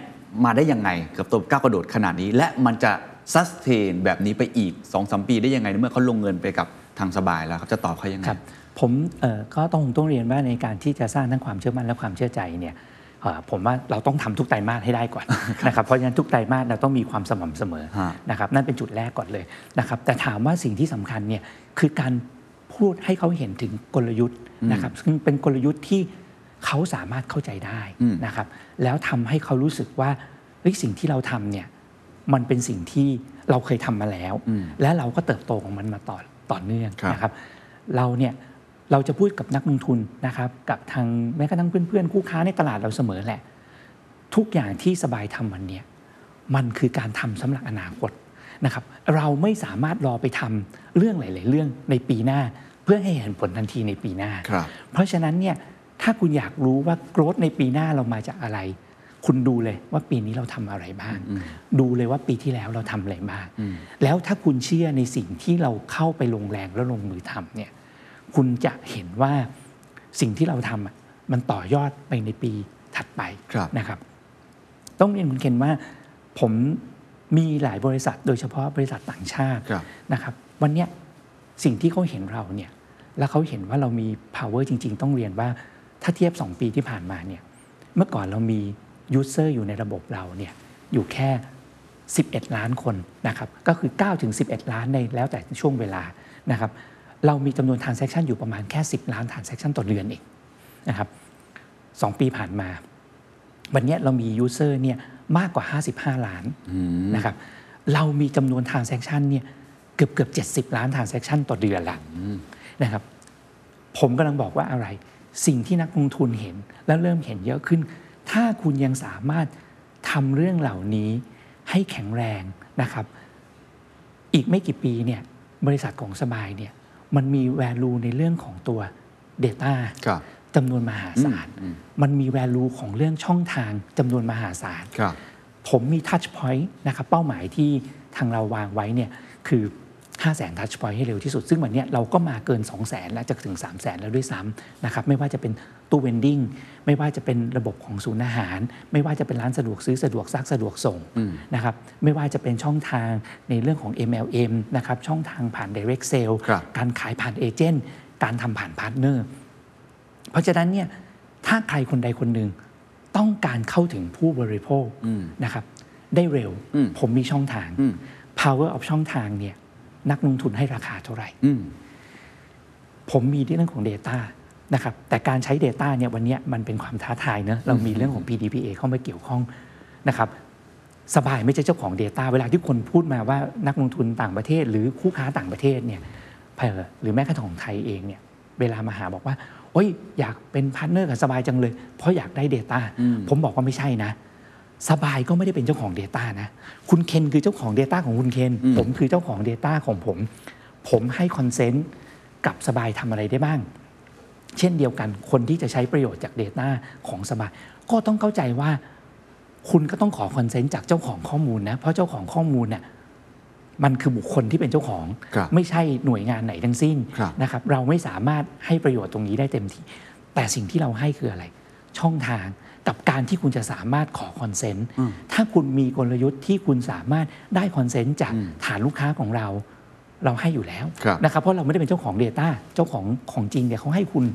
มาได้ยังไงกับตัวก้าวกระโดดขนาดนี้ และมันจะซัสเทนแบบนี้ไปอีก2อสปีได้ยังไงเมื่อเขาลงเงินไปกับทางสบายแล้วครับจะตอบเขายังไงครับ ผมเอ่อก็ต้องต้องเรียนว่าในการที่จะสร้างทั้งความเชื่อมั่นและความเชื่อใจเนี่ยเอ่อผมว่าเราต้องทำทุกไตรมาสให้ได้ก่อนนะครับเพราะฉะนั้นทุกไตรมาสเราต้องมีความสม่ำเสมอฮะนะครับนั่นเป็นจุดแรกก่อนเลยนะครับแต่ถามว่าสิ่งที่สำคัญเนี่ยคือการพูดให้เขาเห็นถึงกลยุทธ์นะครับซึ่งเป็นกลยุทธ์ที่เขาสามารถเข้าใจได้อืมนะครับแล้วทำให้เขารู้สึกว่าเฮ้ยสิ่งที่เราทำเนี่ยมันเป็นสิ่งที่เราเคยทำมาแล้วอืมและเราก็เติบโตของมันมาต่อต่อเนื่องครับนะครับเราเนี่ย เราจะพูดกับนักลงทุนนะครับกับทางแม้กระทั่งเพื่อนๆ คู่ค้าในตลาดเราเสมอแหละ ทุกอย่างที่สบายทำวันเนี้ยมันคือการทำสำหรับอนาคตนะครับเราไม่สามารถรอไปทำเรื่องหลาย ๆ เรื่องในปีหน้า เพื่อให้เห็นผลทันทีในปีหน้าครับเพราะฉะนั้นเนี่ยถ้าคุณอยากรู้ว่าโกรธในปีหน้าเรามาจากอะไร คุณดูเลยว่าปีนี้เราทำอะไรบ้าง ดูเลยว่าปีที่แล้วเราทำอะไรบ้างแล้วถ้าคุณเชื่อในสิ่งที่เราเข้าไปลงแรงแล้วลงมือทำเนี่ย คุณจะเห็นว่าสิ่งที่เราทำอะมันต่อยอดไปในปีถัดไปครับนะครับ ต้องเรียนคุณเคนว่าผมมีหลายบริษัท โดยเฉพาะบริษัทต่างชาติครับนะครับ วันเนี้ยสิ่งที่เขาเห็นเราเนี่ยแล้วเขาเห็นว่าเรามี power จริง ๆ ต้องเรียนว่าถ้าเทียบ 2 ปีที่ผ่านมาเนี่ยเมื่อก่อนเรามี user อยู่ในระบบเราเนี่ยอยู่แค่ 11 ล้านคนนะครับก็คือ9ถึง11 ล้านในแล้วแต่ช่วงเวลานะครับ เรามีจำนวน transaction อยู่ประมาณแค่ 10 ล้าน transaction ต่อเดือนเองนะครับสองปีผ่านมา วันเนี้ยเรามี user เนี่ยมากกว่า 55 ล้านนะครับเรามีจำนวน transaction เนี่ยเกือบเกือบ70 ล้าน transaction ต่อเดือนละนะครับผมกำลังบอกว่าอะไร สิ่งที่นักลงทุนเห็นแล้วเริ่มเห็นเยอะขึ้น ถ้าคุณยังสามารถทำเรื่องเหล่านี้ให้แข็งแรงนะครับ อีกไม่กี่ปีเนี่ยบริษัทของสบายเนี่ย มันมี value ในเรื่องของตัว Data ครับจำนวนมหาศาล มันมี value ของเรื่องช่องทางจำนวนมหาศาลครับผมมี touch point นะครับเป้าหมายที่ทางเราวางไว้เนี่ยคือ5 0 0 0 0 0 touch point ให้เร็วที่สุด ซึ่งวันเนี้ยเราก็มาเกิน 2 0 0 0 0 0 แล้วจะถึง 3 0 0 0 0 0 แล้วด้วยซ้ำนะครับไม่ว่าจะเป็น ตู้เวนดิ้งไม่ว่าจะเป็นระบบของศูนย์อาหาร ไม่ว่าจะเป็นร้านสะดวกซื้อสะดวกซักสะดวกส่งนะครับไม่ว่าจะเป็นช่องทางในเรื่องของ MLM นะครับช่องทางผ่าน direct sale ครับการขายผ่าน agent การทำผ่าน partner เพราะฉะนั้นเนี่ยถ้าใครคนใดคนหนึ่งต้องการเข้าถึงผู้บริโภคนะครับได้เร็วอืมผมมีช่องทางอืม power of ช่องทางเนี่ยนักลงทุนให้ราคาเท่าไหร่อืมผมมีเรื่องของ Data นะครับแต่การใช้ Data เนี่ยวันเนี้ยมันเป็นความท้าทายเนะเรามีเรื่องของ PDPA เข้ามาเกี่ยวข้องนะครับสบายไม่ใช่เจ้าของ Data เวลาที่คนพูดมาว่านักลงทุนต่างประเทศ หรือคู่ค้าต่างประเทศเนี่ยเอ่อหรือแม้กระทั่งของไทยเองเนี่ยเวลามาหาบอกว่าโอ้ยอยากเป็น partner กับสบายจังเลย เพราะอยากได้ Data ผมบอกว่าไม่ใช่นะ สบายก็ไม่ได้เป็นเจ้าของ Data นะ คุณเคนคือเจ้าของ Data ของคุณเคนผมคือเจ้าของ Data ของผม ผมให้ consent กับสบายทำอะไรได้บ้าง เช่นเดียวกันคนที่จะใช้ประโยชน์จาก Data ของสบายก็ต้องเข้าใจว่าคุณก็ต้องขอ consent จากเจ้าของข้อมูลนะ เพราะเจ้าของข้อมูลเนี่ยมันคือบุคคลที่เป็นเจ้าของครับไม่ใช่หน่วยงานไหนทั้งสิ้นครับนะครับเราไม่สามารถให้ประโยชน์ตรงนี้ได้เต็มที่ แต่สิ่งที่เราให้คืออะไร ช่องทางกับการที่คุณจะสามารถขอ consent ถ้าคุณมีกลยุทธ์ที่คุณสามารถได้ consent จากฐานลูกค้าของเรา เราให้อยู่แล้วครับนะครับเพราะเราไม่ได้เป็นเจ้าของ Data เจ้าของของจริงเนี่ยเขาให้คุณ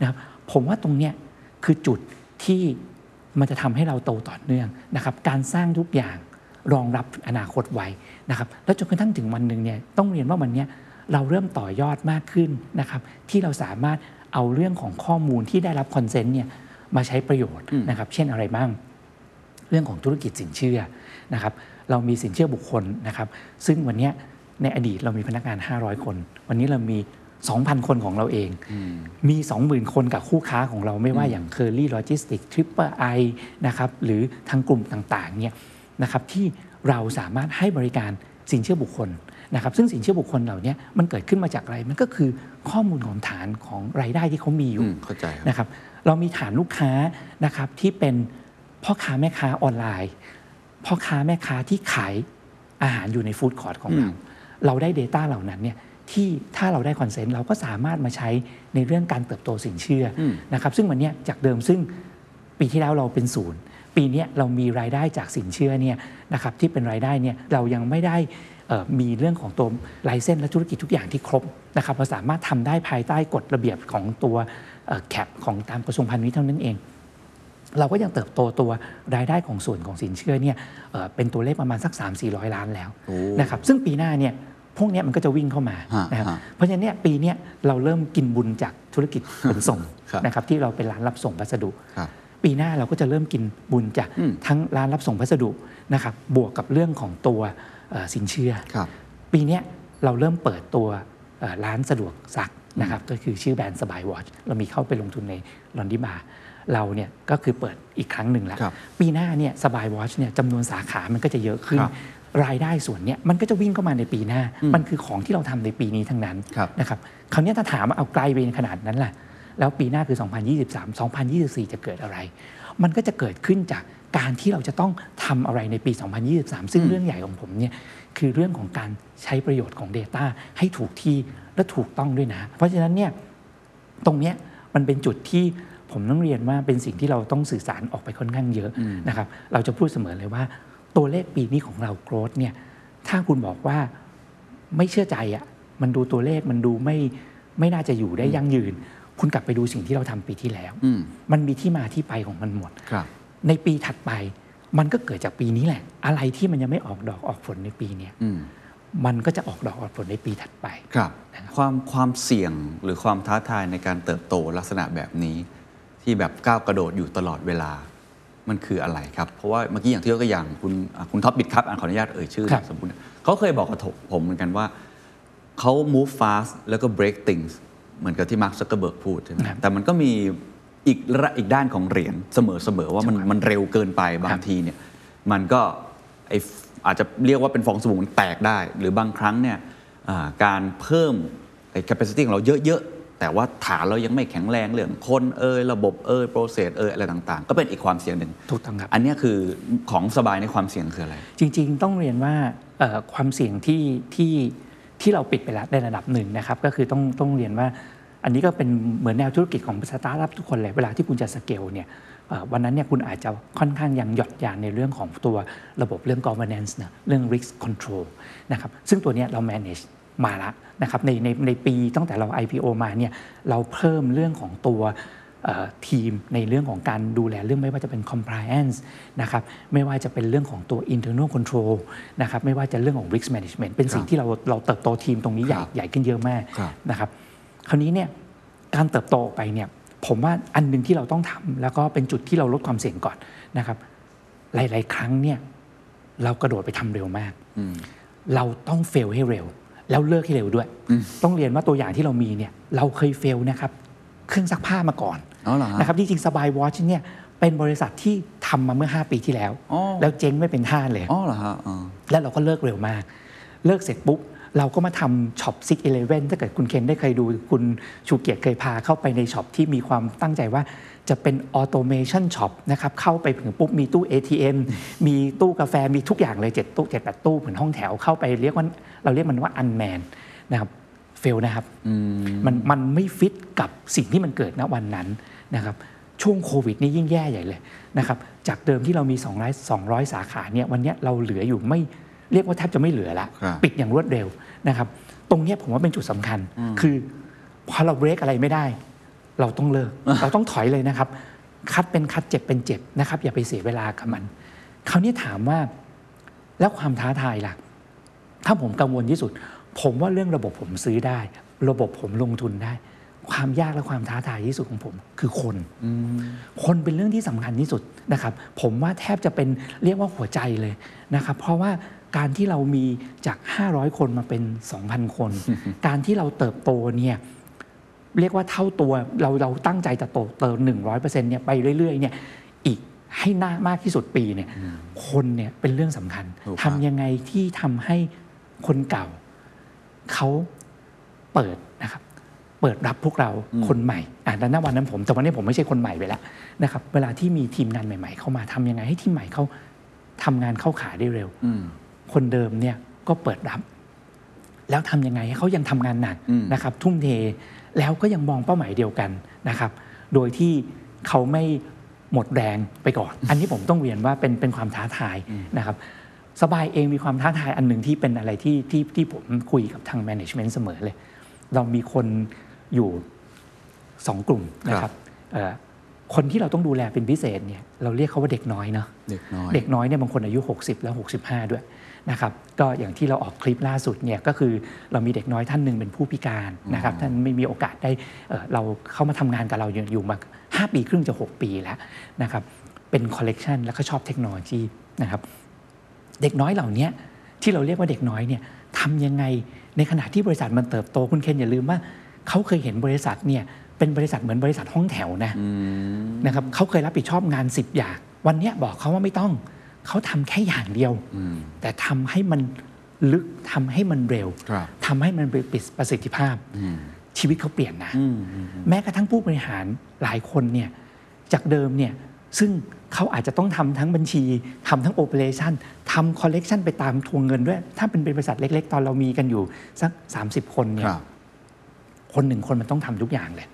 นะครับผมว่าตรงเนี้ยคือจุดที่มันจะทำให้เราโตต่อเนื่องนะครับการสร้างทุกอย่างรองรับอนาคตไว้นะครับแล้วจนกระทั่งถึงวันหนึ่งเนี่ยต้องเรียนว่าวันเนี้ยเราเริ่มต่อยอดมากขึ้นนะครับที่เราสามารถเอาเรื่องของข้อมูลที่ได้รับคอนเซนต์เนี่ยมาใช้ประโยชน์นะครับเช่นอะไรบ้าง เรื่องของธุรกิจสินเชื่อนะครับเรามีสินเชื่อบุคคลนะครับซึ่งวันเนี้ย ในอดีตเรามีพนักงาน 500 คน วันนี้เรามี 2,000 คนของเราเอง มี 20,000 คนกับคู่ค้าของเราไม่ว่าอย่าง Curly Logistics Triple I นะครับหรือทางกลุ่มต่างๆเนี่ยนะครับที่เราสามารถให้บริการสินเชื่อบุคคลนะครับซึ่งสินเชื่อบุคคลเหล่านี้มันเกิดขึ้นมาจากอะไร มันก็คือข้อมูลของฐานของรายได้ที่เขามีอยู่อืมเข้าใจครับนะครับเรามีฐานลูกค้านะครับที่เป็นพ่อค้าแม่ค้าออนไลน์ พ่อค้าแม่ค้าที่ขายอาหารอยู่ใน food court ของเรา เราได้ Data เหล่านั้นเนี่ยที่ถ้าเราได้ consent เราก็สามารถมาใช้ในเรื่องการเติบโตสินเชื่อนะครับซึ่งวันเนี้ยจากเดิมซึ่งปีที่แล้วเราเป็นศูนย์ปีเนี้ยเรามีรายได้จากสินเชื่อเนี่ยนะครับที่เป็นรายได้เนี่ยเรายังไม่ได้เอ่อมีเรื่องของตัว license และธุรกิจทุกอย่างที่ครบนะครับเราสามารถทำได้ภายใต้กฎระเบียบของตัวแคปของตามกระทรวงพาณิชย์เท่านั้นเอง เราก็ยังเติบโตตัวรายได้ของส่วนของสินเชื่อเนี่ยเอ่อเป็นตัวเลขประมาณสัก 3 4 0 0 ล้านแล้วโอ้นะครับซึ่งปีหน้าเนี่ย พวกเนี้ยมันก็จะวิ่งเข้ามาฮะนะครับฮะเพราะฉะนั้นเนี่ยปีเนี้ยเราเริ่มกินบุญจากธุรกิจขนส่งครับนะครับที่เราเป็นร้านรับส่งพัสดุครับปีหน้าเราก็จะเริ่มกินบุญจากอืมทั้งร้านรับส่งพัสดุนะครับบวกกับเรื่องของตัวเอ่อสินเชื่อครับปีเนี้ยเราเริ่มเปิดตัวเอ่อร้านสะดวกซักนะครับก็คือชื่อแบรนด์สบายวอชเรามีเข้าไปลงทุนในลอนดิมาเราเนี่ยก็คือเปิดอีกครั้งหนึ่งแล้วครับปีหน้าเนี่ยสบายวอชเนี่ยจำนวนสาขามันก็จะเยอะขึ้นค รับรายได้ส่วนเนี้ยมันก็จะวิ่งเข้ามาในปีหน้า มันคือของที่เราทำในปีนี้ทั้งนั้นครับนะครับคราวเนี้ยถ้าถามว่าเอาไกลไปขนาดนั้นล่ะ แล้วปีหน้าคือ 2023 2024 จะเกิดอะไร มันก็จะเกิดขึ้นจากการที่เราจะต้องทำอะไรในปี 2023 ซึ่งเรื่องใหญ่ของผมเนี่ยคือเรื่องของการใช้ประโยชน์ของ Data ให้ถูกที่และถูกต้องด้วยนะ เพราะฉะนั้นเนี่ยตรงเนี้ยมันเป็นจุดที่ผมต้องเรียนว่าเป็นสิ่งที่เราต้องสื่อสารออกไปค่อนข้างเยอะนะครับ เราจะพูดเสมอเลยว่า ตัวเลขปีนี้ของเราโกรธเนี่ยถ้าคุณบอกว่าไม่เชื่อใจอะ่ะมันดูตัวเลขมันดูไม่ไม่น่าจะอยู่ได้ยั่งยืน คุณกลับไปดูสิ่งที่เราทำปีที่แล้วอืมมันมีที่มาที่ไปของมันหมดครับในปีถัดไปมันก็เกิดจากปีนี้แหละ อะไรที่มันยังไม่ออกดอกออกผลในปีเนี้ยอืมมันก็จะออกดอกออกผลในปีถัดไปครับนะครับความความเสี่ยงหรือความท้าทายในการเติบโตลักษณะแบบนี้ ที่แบบก้าวกระโดดอยู่ตลอดเวลา มันคืออะไรครับ เพราะว่าเมื่อกี้อย่างที่ยกตัวอย่างคุณอะคุณท็อป Bitkub อะขออนุญาตเอ่ยชื่อครับสมมุติเขาเคยบอกกับผมเหมือนกันว่าเขา move fast แล้วก็ break things เหมือนกับที่มาร์คซักเกอร์เบิร์กพูดใช่ไหมครับแต่มันก็มีอีกระอีกด้านของเหรียญเสมอๆว่ามันมันเร็วเกินไปบางทีเนี่ยมันก็ไออาจจะเรียกว่าเป็นฟองสบู่มันแตกได้ หรือบางครั้งเนี่ยอ่าการเพิ่มไอ้ capacity ของเราเยอะๆ แต่ว่าฐานเรายังไม่แข็งแรงเรื่องคนเอยระบบเอยโปรเซสเอยอะไรต่างๆ ก็เป็นอีกความเสี่ยงหนึ่งถูกต้องครับอันเนี้ยคือของสบายในความเสี่ยงคืออะไร จริง ๆ ต้องเรียนว่าเอ่อความเสี่ยงที่ที่ที่เราปิดไปแล้วในระดับหนึ่งนะครับก็คือต้องต้องเรียนว่า อันนี้ก็เป็นเหมือนแนวธุรกิจของสตาร์ทอัพทุกคนเลยเวลาที่คุณจะสเกลเนี่ยเอ่อวันนั้นเนี่ยคุณอาจจะค่อนข้างยังหย่อนยานในเรื่องของตัวระบบเรื่อง governance นะเรื่อง risk control นะครับซึ่งตัวเนี้ยเรา manage มาละนะครับในในในปีตั้งแต่เรา IPO มาเนี่ยเราเพิ่มเรื่องของตัวเอ่อทีมในเรื่องของการดูแลเรื่องไม่ว่าจะเป็น compliance นะครับไม่ว่าจะเป็นเรื่องของตัว internal control นะครับไม่ว่าจะเรื่องของ risk management เป็นสิ่งครับที่เราเราเติบโตทีมตรงนี้ใหญ่ครับใหญ่ขึ้นเยอะมากครับนะครับคราวนี้เนี่ยการเติบโตออกไปเนี่ยผมว่าอันหนึ่งที่เราต้องทำแล้วก็เป็นจุดที่เราลดความเสี่ยงก่อนนะครับหลาย ๆ ครั้งเนี่ยเรากระโดดไปทำเร็วมาก เราต้องเฟลให้เร็ว แล้วเลิกให้เร็วด้วย ต้องเรียนว่าตัวอย่างที่เรามีเนี่ยเราเคยเฟลนะครับเครื่องซักผ้ามาก่อนอ๋อเหรอฮะนะครับจริงๆสบายวอชเนี่ยเป็นบริษัทที่ทำมาเมื่อ 5 ปีที่แล้วอ๋อแล้วเจ๊งไม่เป็นท่าเลยอ๋อเหรอฮะอ๋อแล้วเราก็เลิกเร็วมาก เลิกเสร็จปุ๊บเราก็มาทำช็อปซิกเอเลเว่นถ้าเกิดคุณเคนได้เคยดูคุณชูเกียรติเคยพาเข้าไปในช็อปที่มีความตั้งใจว่า จะเป็น automation ช็อปนะครับเข้าไปถึงปุ๊บมีตู้ ATM มีตู้กาแฟมีทุกอย่างเลยเจ็ดตู้เจ็ดแปดตู้เหมือนห้องแถวเข้าไปเรียกว่าเราเรียกมันว่า unmanned นะครับ fail นะครับมันมันไม่ฟิตกับสิ่งที่มันเกิดณวันนั้นนะครับช่วงโควิดนี่ยิ่งแย่ใหญ่เลยนะครับจากเดิมที่เรามี 200 200 สาขาเนี่ยวันเนี้ยเราเหลืออยู่ไม่เรียกว่าแทบจะไม่เหลือละครับปิดอย่างรวดเร็วนะครับตรงเนี้ยผมว่าเป็นจุดสำคัญ คือพอเราเบรกอะไรไม่ได้ เราต้องเลิก เราต้องถอยเลยนะครับ คัดเป็นคัดเจ็บเป็นเจ็บนะครับ อย่าไปเสียเวลากับมันคราวนี้ถามว่าแล้วความท้าทายล่ะ ถ้าผมกังวลที่สุด ผมว่าเรื่องระบบผมซื้อได้ ระบบผมลงทุนได้ ความยากและความท้าทายที่สุดของผมคือคนคนเป็นเรื่องที่สำคัญที่สุดนะครับ ผมว่าแทบจะเป็นเรียกว่าหัวใจเลยนะครับ เพราะว่าการที่เรามีจาก 500 คนมาเป็น 2,000 คน การที่เราเติบโตเนี่ย เรียกว่าเท่าตัวเราเราตั้งใจจะโตเติม100%เนี่ยไปเรื่อยๆเนี่ยอีกให้นามากที่สุดปีเนี่ยคนเนี่ยเป็นเรื่องสำคัญถูกครับทำยังไงที่ทำให้คนเก่าเขาเปิดนะครับเปิดรับพวกเราคนใหม่อ่าณวันนั้นผม แต่วันนี้ผมไม่ใช่คนใหม่ไปแล้วนะครับเวลาที่มีทีมงานใหม่ ๆ เข้ามาทำยังไงให้ทีมใหม่เขาทำงานเข้าขาได้เร็วอืมคนเดิมเนี่ยก็เปิดรับ แล้วทำยังไงให้เขายังทำงานหนักอืมนะครับทุ่มเทแล้วก็ยังมองเป้าหมายเดียวกันนะครับ โดยที่เขาไม่หมดแรงไปก่อน อันนี้ผมต้องเรียนว่าเป็นเป็นความท้าทายนะครับสบายเองมีความท้าทายอันหนึ่งที่เป็นอะไรที่ที่ที่ผมคุยกับทาง management เสมอเลย เรามีคนอยู่สองกลุ่มนะครับเอ่อคนที่เราต้องดูแลเป็นพิเศษเนี่ยเราเรียกเขาว่าเด็กน้อยเนาะเด็กน้อยเด็กน้อยเนี่ยบางคนอายุ 60 แล้ว 65 ด้วย นะครับก็อย่างที่เราออกคลิปล่าสุดเนี่ยก็คือเรามีเด็กน้อยท่านหนึ่งเป็นผู้พิการนะครับท่านไม่มีโอกาสได้เอ่อเราเข้ามาทำงานกับเราอยู่อยู่มา5ปีครึ่งจะ 6 ปีแล้วนะครับเป็นคอลเลกชันแล้วก็ชอบเทคโนโลยีนะครับเด็กน้อยเหล่านี้ที่เราเรียกว่าเด็กน้อยเนี่ยทำยังไงในขณะที่บริษัทมันเติบโตคุณเคนอย่าลืมว่าเขาเคยเห็นบริษัทเนี่ยเป็นบริษัทเหมือนบริษัทห้องแถวนะนะครับเขาเคยรับผิดชอบงาน 10 อย่าง วันเนี้ยบอกเขาว่าไม่ต้อง เขาทำแค่อย่างเดียว แต่ทำให้มันลึกทำให้มันเร็วครับทำให้มันเป็นประสิทธิภาพ ชีวิตเขาเปลี่ยนนะ แม้กระทั่งผู้บริหารหลายคนเนี่ยจากเดิมเนี่ยซึ่งเขาอาจจะต้องทำทั้งบัญชีทำทั้ง operation ทำคอลเลกชันไปตามทวงเงินด้วย ถ้าเป็นบริษัทเล็ก ๆ ตอนเรามีกันอยู่สัก 30 คนเนี่ยครับคนหนึ่งคนมันต้องทำทุกอย่างเลย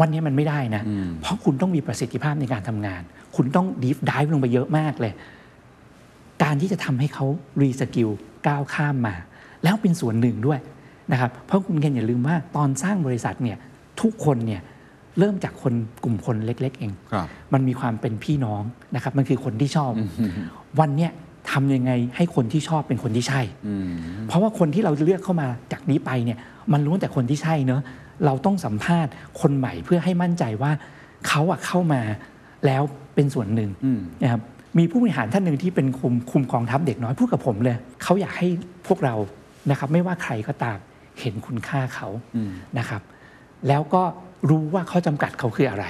วันนี้มันไม่ได้นะ เพราะคุณต้องมีประสิทธิภาพในการทำงาน คุณต้อง deep deep ลงไปเยอะมากเลย การที่จะทำให้เขา reskill ก้าวข้ามมา แล้วเป็นส่วนหนึ่งด้วยนะครับ เพราะคุณเคนอย่าลืมว่าตอนสร้างบริษัทเนี่ยทุกคนเนี่ยเริ่มจากคนกลุ่มคนเล็ก ๆ เองครับมันมีความเป็นพี่น้องนะครับ มันคือคนที่ชอบ วันเนี้ยทำยังไงให้คนที่ชอบเป็นคนที่ใช่ เพราะว่าคนที่เราเลือกเข้ามาจากนี้ไปเนี่ยมันรู้แต่คนที่ใช่เนอะเราต้องสัมภาษณ์คนใหม่เพื่อให้มั่นใจว่าเขาอะเข้ามาแล้ว เป็นส่วนหนึ่งนะครับมีผู้บริหารท่านหนึ่งที่เป็นคุมคุมกองทัพเด็กน้อยพูดกับผมเลยเขาอยากให้พวกเรานะครับ ไม่ว่าใครก็ตามเห็นคุณค่าเขานะครับ แล้วก็รู้ว่าข้อจำกัดเขาคืออะไร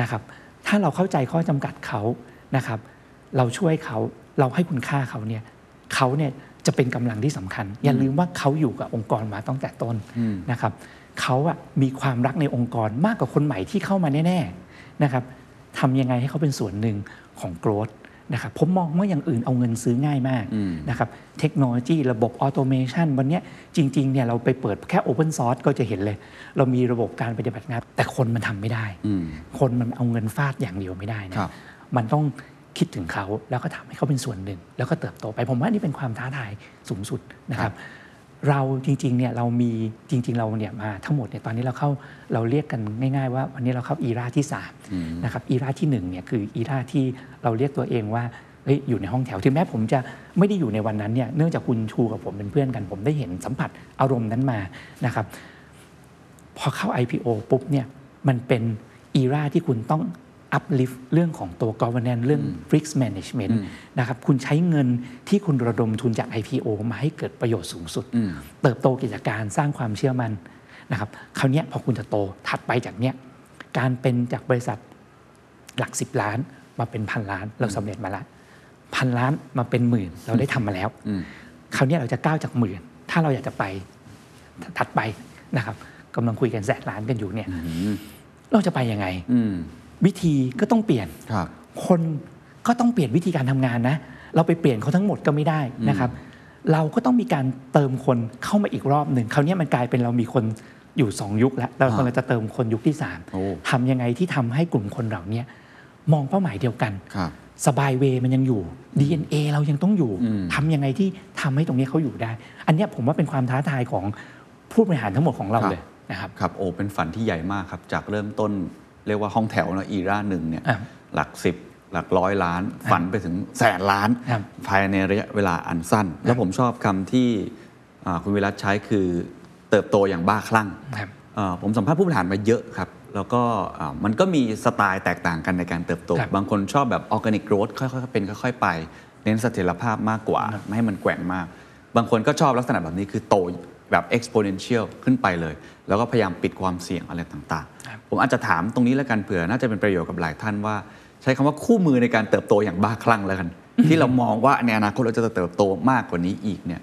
นะครับ ถ้าเราเข้าใจข้อจำกัดเขานะครับ เราช่วยเขาเราให้คุณค่าเขาเนี่ยเขาเนี่ยจะเป็นกำลังที่สำคัญ อย่าลืมว่าเขาอยู่กับองค์กรมาตั้งแต่ต้นนะครับเขาอะมีความรักในองค์กรมากกว่าคนใหม่ที่เข้ามาแน่ๆนะครับ ทำยังไงให้เขาเป็นส่วนหนึ่งของโกรธนะครับผมมองว่าอย่างอื่นเอาเงินซื้อง่ายมากนะครับเทคโนโลยีระบบออโตเมชันวันเนี้ยจริงๆเนี่ยเราไปเปิดแค่ Open Source ก็จะเห็นเลย เรามีระบบการปฏิบัติงาน แต่คนมันทำไม่ได้ คนมันเอาเงินฟาดอย่างเดียวไม่ได้นะครับมันต้องคิดถึงเขาแล้วก็ทำให้เขาเป็นส่วนหนึ่ง แล้วก็เติบโตไปผมว่านี่เป็นความท้าทายสูงสุดนะครับ เราจริงๆเนี่ยเรามีจริง ๆ เราเนี่ยมาทั้งหมดเนี่ยตอนนี้เราเข้าเราเรียกกันง่าย ๆ ว่าวันนี้เราเข้าอีราที่3นะครับอีราที่1เนี่ยคืออีราที่เราเรียกตัวเองว่าเฮ้ยอยู่ในห้องแถวถึงแม้ผมจะไม่ได้อยู่ในวันนั้นเนี่ยเนื่องจากคุณชูกับผมเป็นเพื่อนกัน ผมได้เห็นสัมผัสอารมณ์นั้นมานะครับพอเข้า IPO ปุ๊บเนี่ยมันเป็นอีราที่คุณต้อง uplift เรื่องของตัว governance เรื่อง risk management นะครับคุณใช้เงินที่คุณระดมทุนจาก IPO มาให้เกิดประโยชน์สูงสุด เติบโตกิจการสร้างความเชื่อมั่นนะครับคราวเนี้ยพอคุณจะโตถัดไปจากเนี้ยการเป็นจากบริษัทหลัก 10 ล้านมาเป็นพันล้านเราสำเร็จมาแล้วพันล้านมาเป็นหมื่นเราได้ทำมาแล้วอืมคราวเนี้ยเราจะก้าวจากหมื่น ถ้าเราอยากจะไปถัดไปนะครับกำลังคุยกันแสนล้านกันอยู่เนี่ยอืมเราจะไปยังไงอืม วิธีก็ต้องเปลี่ยนครับคนก็ต้องเปลี่ยนวิธีการทำงานนะ เราไปเปลี่ยนเขาทั้งหมดก็ไม่ได้นะครับ เราก็ต้องมีการเติมคนเข้ามาอีกรอบหนึ่งคราวเนี้ยมันกลายเป็นเรามีคนอยู่ 2 ยุคแล้วเราอ่ากำลังจะเติมคนยุคที่โอ้3ทำยังไงที่ทำให้กลุ่มคนเหล่าเนี้ยมองเป้าหมายเดียวกันครับสบายเวย์มันยังอยู่ DNA เรายังต้องอยู่อืมทำยังไงที่ทำให้ตรงนี้เขาอยู่ได้ อันเนี้ยผมว่าเป็นความท้าทายของผู้บริหารทั้งหมดของเราเลยนะครับครับโอ้เป็นฝันที่ใหญ่มากครับ จากเริ่มต้น เรียกว่าห้องแถวเนอะอีราหนึ่งเนี่ยอะหลักสิบหลักร้อยล้าน ฝันไปถึงแสนล้านครับภายในระยะเวลาอันสั้น แล้วผมชอบคำที่อ่าคุณวิรัตใช้คือเติบโตอย่างบ้าคลั่งครับเอ่อผมสัมภาษณ์ผู้บริหารมาเยอะครับ แล้วก็อ่ามันก็มีสไตล์แตกต่างกันในการเติบโตครับบางคนชอบแบบออร์แกนิกโกรธค่อยๆเป็นค่อยๆไป เน้นเสถียรภาพมากกว่า ไม่ให้มันแกว่งมาก บางคนก็ชอบลักษณะแบบนี้คือโต แบบ exponential ขึ้นไปเลย แล้วก็พยายามปิดความเสี่ยงอะไรต่างครับๆผมอาจจะถามตรงนี้แล้วกันเผื่อน่าจะเป็นประโยชน์กับหลายท่านว่า ใช้คำว่าคู่มือในการเติบโตอย่างบ้าคลั่งแล้วกัน ที่เรามองว่าในอนาคตเราจะเติบโตมากกว่านี้อีกเนี่ย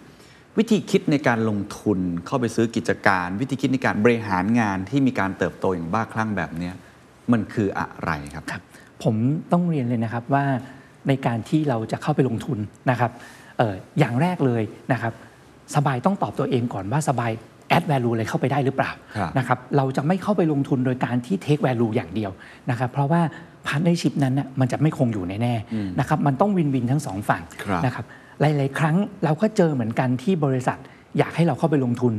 วิธีคิดในการลงทุนเข้าไปซื้อกิจการ วิธีคิดในการบริหารงานที่มีการเติบโตอย่างบ้าคลั่งแบบเนี้ยมันคืออะไรครับครับผมต้องเรียนเลยนะครับว่าในการที่เราจะเข้าไปลงทุนนะครับเอออย่างแรกเลยนะครับ สบายต้องตอบตัวเองก่อนว่าสบาย add value อะไรเข้าไปได้หรือเปล่าครับนะครับเราจะไม่เข้าไปลงทุนโดยการที่ take value อย่างเดียวนะครับเพราะว่า partnership นั้นน่ะมันจะไม่คงอยู่แน่ๆนะครับมันต้องวินวินทั้งสองฝั่งครับนะครับหลาย ๆ ครั้งเราก็เจอเหมือนกันที่บริษัทอยากให้เราเข้าไปลงทุน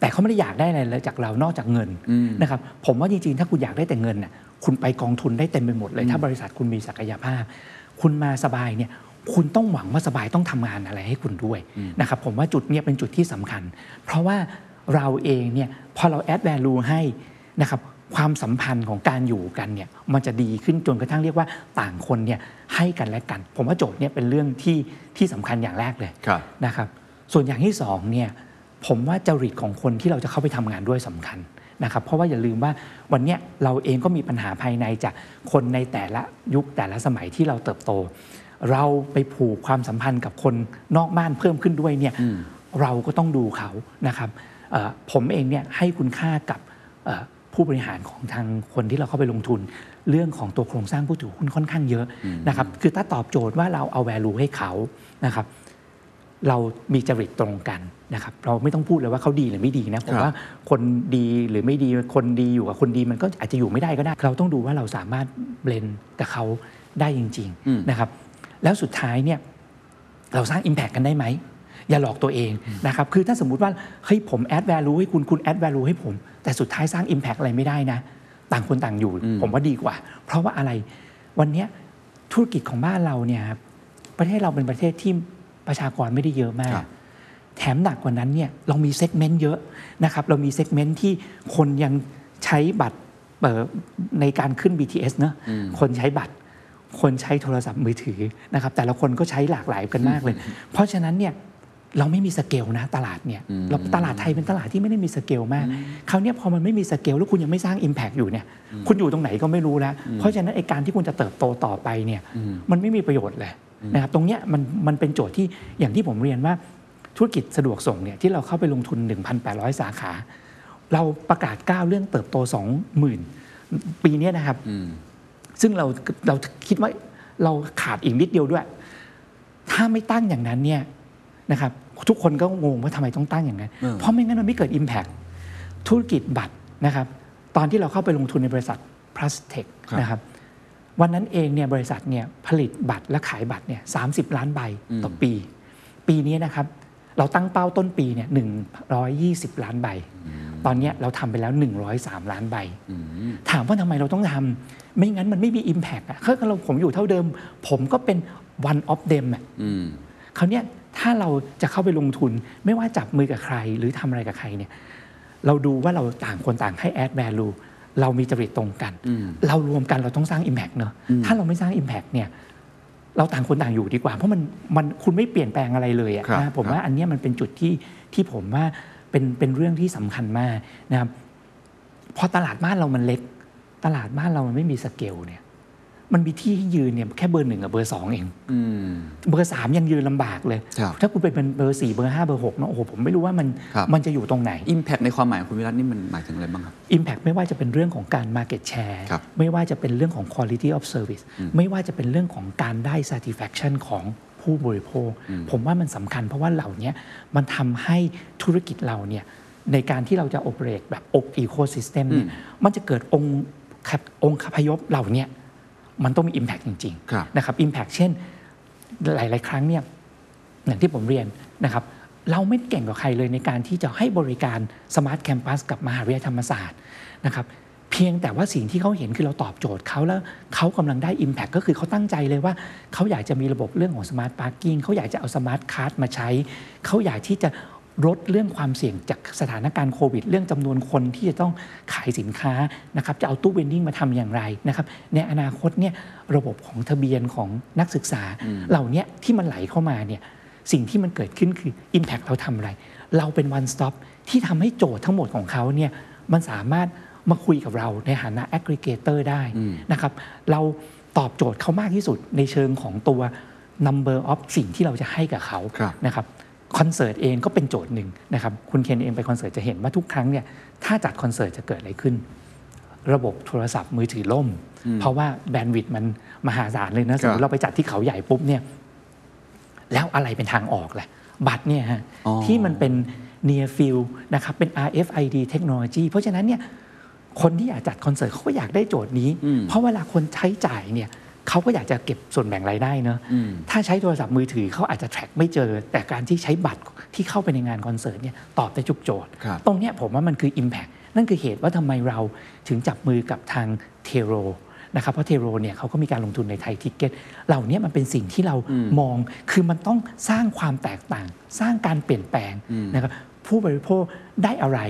แต่เขาไม่ได้อยากได้อะไรเลยจากเรานอกจากเงินนะครับผมว่าจริง ๆ ถ้าคุณอยากได้แต่เงินน่ะคุณไปกองทุนได้เต็มไปหมดเลย ถ้าบริษัทคุณมีศักยภาพ คุณมาสบายเนี่ย คุณต้องหวังว่าสบายต้องทำงานอะไรให้คุณด้วยนะครับผมว่าจุดเนี้ยเป็นจุดที่สำคัญ เพราะว่าเราเองเนี่ยพอเราแอด value ให้นะครับความสัมพันธ์ของการอยู่กันเนี่ยมันจะดีขึ้นจนกระทั่งเรียกว่าต่างคนเนี่ยให้กันและกัน ผมว่าโจทย์เนี่ยเป็นเรื่องที่ที่สำคัญอย่างแรกเลยครับนะครับส่วนอย่างที่สองเนี่ยผมว่าจริตของคนที่เราจะเข้าไปทำงานด้วยสำคัญนะครับเพราะว่าอย่าลืมว่าวันเนี้ยเราเองก็มีปัญหาภายในจากคนในแต่ละยุคแต่ละสมัยที่เราเติบโต เราไปผูกความสัมพันธ์กับคนนอกบ้านเพิ่มขึ้นด้วยเนี่ยเราก็ต้องดูเขานะครับเอ่อผมเองเนี่ยให้คุณค่ากับเอ่อผู้บริหารของทางคนที่เราเข้าไปลงทุน เรื่องของตัวโครงสร้างผู้ถือหุ้นค่อนข้างเยอะนะครับคือถ้าตอบโจทย์ว่าเราเอา value ให้เขานะครับเรามีจริตตรงกันนะครับเราไม่ต้องพูดเลยว่าเขาดีหรือไม่ดีนะผมครับว่าคนดีหรือไม่ดีคนดีอยู่กับคนดีมันก็อาจจะอยู่ไม่ได้ก็ได้ เราต้องดูว่าเราสามารถเบลนกับเขาได้จริง ๆ นะครับ แล้วสุดท้ายเนี่ยเราสร้าง Impact กันได้ไหม อย่าหลอกตัวเองนะครับคือถ้าสมมุติว่าเฮ้ยผมแอด value ให้คุณคุณแอด value ให้ผม แต่สุดท้ายสร้าง Impact อะไรไม่ได้นะ ต่างคนต่างอยู่ ผมว่าดีกว่า เพราะว่าอะไรวันเนี้ยธุรกิจของบ้านเราเนี่ยครับประเทศเราเป็นประเทศที่ประชากรไม่ได้เยอะมากครับแถมหนักกว่านั้นเนี่ยเรามี segment เยอะนะครับเรามี segment ที่คนยังใช้บัตรเอ่อในการขึ้น BTS เนอะคนใช้บัตร คนใช้โทรศัพท์มือถือนะครับแต่ละคนก็ใช้หลากหลายกันมากเลย เพราะฉะนั้นเนี่ยเราไม่มีสเกลนะตลาดเนี่ยเราตลาดไทยเป็นตลาดที่ไม่ได้มีสเกลมากคราวเนี้ยพอมันไม่มีสเกลแล้วคุณยังไม่สร้าง Impact อยู่เนี่ยคุณอยู่ตรงไหนก็ไม่รู้แล้ว เพราะฉะนั้นไอการที่คุณจะเติบโตต่อไปเนี่ยมันไม่มีประโยชน์เลยนะครับตรงเนี้ยมันมันเป็นโจทย์ที่อย่างที่ผมเรียนว่าธุรกิจสะดวกส่งเนี่ยที่เราเข้าไปลงทุน 1,800 สาขา เราประกาศก้าวเรื่องเติบโต 20,000 ปีเนี้ยนะครับ ซึ่งเราเราคิดว่าเราขาดอีกนิดเดียวด้วย ถ้าไม่ตั้งอย่างนั้นเนี่ยนะครับทุกคนก็งงว่าทำไมต้องตั้งอย่างนั้นเออเพราะไม่งั้นมันไม่เกิด Impact ธุรกิจบัตรนะครับ ตอนที่เราเข้าไปลงทุนในบริษัท p l u s t e c ครับนะครับวันนั้นเองเนี่ยบริษัทเนี่ยผลิตบัตรและขายบัตรเนี่ยสาล้านใบต่อปี ปีนี้นะครับ เราตั้งเป้าต้นปีเนี่ย120 ล้านใบ ตอนเนี้ยเราทำไปแล้ว 103 ล้านใบ ถามว่าทำไมเราต้องทำไม่งั้นมันไม่มี Impact อะถ้าเราผมอยู่เท่าเดิม ผมก็เป็น one of them อะอืมคราวเนี้ยถ้าเราจะเข้าไปลงทุนไม่ว่าจับมือกับใครหรือทำอะไรกับใครเนี่ยเราดูว่าเราต่างคนต่างให้ add value เรามีจริตตรงกัน เรารวมกันเราต้องสร้าง Impact เนอะถ้าเราไม่สร้าง Impact เนี่ย เราต่างคนต่างอยู่ดีกว่า เพราะมันมันคุณไม่เปลี่ยนแปลงอะไรเลยอะครับนะผมครับว่าอันเนี้ยมันเป็นจุดที่ที่ผมว่าเป็นเป็นเรื่องที่สำคัญมากนะครับพอตลาดบ้านเรามันเล็ก ตลาดบ้านเรามันไม่มีสเกลเนี่ย มันมีที่ให้ยืนเนี่ยแค่เบอร์หนึ่งกับเบอร์สองเองอืมเบอร์สามยังยืนลำบากเลยครับถ้าคุณไปเป็นเบอร์สี่เบอร์ห้าเบอร์หกเนาะโอ้โหผมไม่รู้ว่ามันครับมันจะอยู่ตรงไหน Impact ในความหมายของคุณวิรัตนี่มันหมายถึงอะไรบ้างครับ Impact ไม่ว่าจะเป็นเรื่องของการ Market Share ครับไม่ว่าจะเป็นเรื่องของ Quality of Service ไม่ว่าจะเป็นเรื่องของการได้ Satisfaction ของผู้บริโภค ผมว่ามันสำคัญเพราะว่าเหล่านี้มันทำให้ธุรกิจเราเนี่ยในการที่เราจะ operate แบบ ecosystem เนี่ยมันจะเกิดองค์ขับองคาพยพเหล่านี้ มันต้องมี Impact จริงครับๆนะครับ Impact เช่นหลาย ๆ ครั้งเนี่ยอย่างที่ผมเรียนนะครับเราไม่เก่งกว่าใครเลยในการที่จะให้บริการ smart campus กับมหาวิทยาลัยธรรมศาสตร์นะครับเพียงแต่ว่าสิ่งที่เขาเห็นคือเราตอบโจทย์เขาแล้วเขากำลังได้ Impact ก็คือเขาตั้งใจเลยว่า เขาอยากจะมีระบบเรื่องของ smart parking เขาอยากจะเอา smart card มาใช้ เขาอยากที่จะ ลดเรื่องความเสี่ยงจากสถานการณ์โควิด เรื่องจำนวนคนที่จะต้องขายสินค้านะครับจะเอาตู้เวนดิ้งมาทำอย่างไรนะครับในอนาคตเนี่ยระบบของทะเบียนของนักศึกษา เหล่าเนี้ยที่มันไหลเข้ามาเนี่ยสิ่งที่มันเกิดขึ้นคือ Impact เราทำอะไร เราเป็น one stop ที่ทำให้โจทย์ทั้งหมดของเขาเนี่ยมันสามารถมาคุยกับเราในฐานะ aggregator ได้นะครับเราตอบโจทย์เขามากที่สุดในเชิงของตัว number of สิ่งที่เราจะให้กับเขาครับนะครับ คอนเสิร์ตเองก็เป็นโจทย์หนึ่งนะครับคุณเคนเองไปคอนเสิร์ตจะเห็นว่าทุกครั้งเนี่ยถ้าจัดคอนเสิร์ตจะเกิดอะไรขึ้น ระบบโทรศัพท์มือถือล่ม เพราะว่าแบนด์วิดต์มันมหาศาลเลยนะสมมครัติบเราไปจัดที่เขาใหญ่ปุ๊บเนี่ยแล้วอะไรเป็นทางออกแหละบัตรเนี่ยฮะอ๋อที่มันเป็น near field นะครับเป็น RFID เทคโนโลยีเพราะฉะนั้นเนี่ยคนที่อยากจัดคอนเสิร์ตเขาก็อยากได้โจทย์นี้ เพราะเวลาคนใช้จ่ายเนี่ย เขาก็อยากจะเก็บส่วนแบ่งรายได้เนอะถ้าใช้โทรศัพท์มือถือเขาอาจจะ track ไม่เจอ แต่การที่ใช้บัตรที่เข้าไปในงานคอนเสิร์ตเนี่ยตอบได้ทุกโจทย์ครับตรงเนี้ยผมว่ามันคือ Impact นั่นคือเหตุว่าทำไมเราถึงจับมือกับทางเทโรนะครับเพราะเทโรเนี่ยเขาก็มีการลงทุนในไทยทิกเก็ตเหล่านี้มันเป็นสิ่งที่เรามองคือมันต้องสร้างความแตกต่าง สร้างการเปลี่ยนแปลงนะครับผู้บริโภคได้อะไร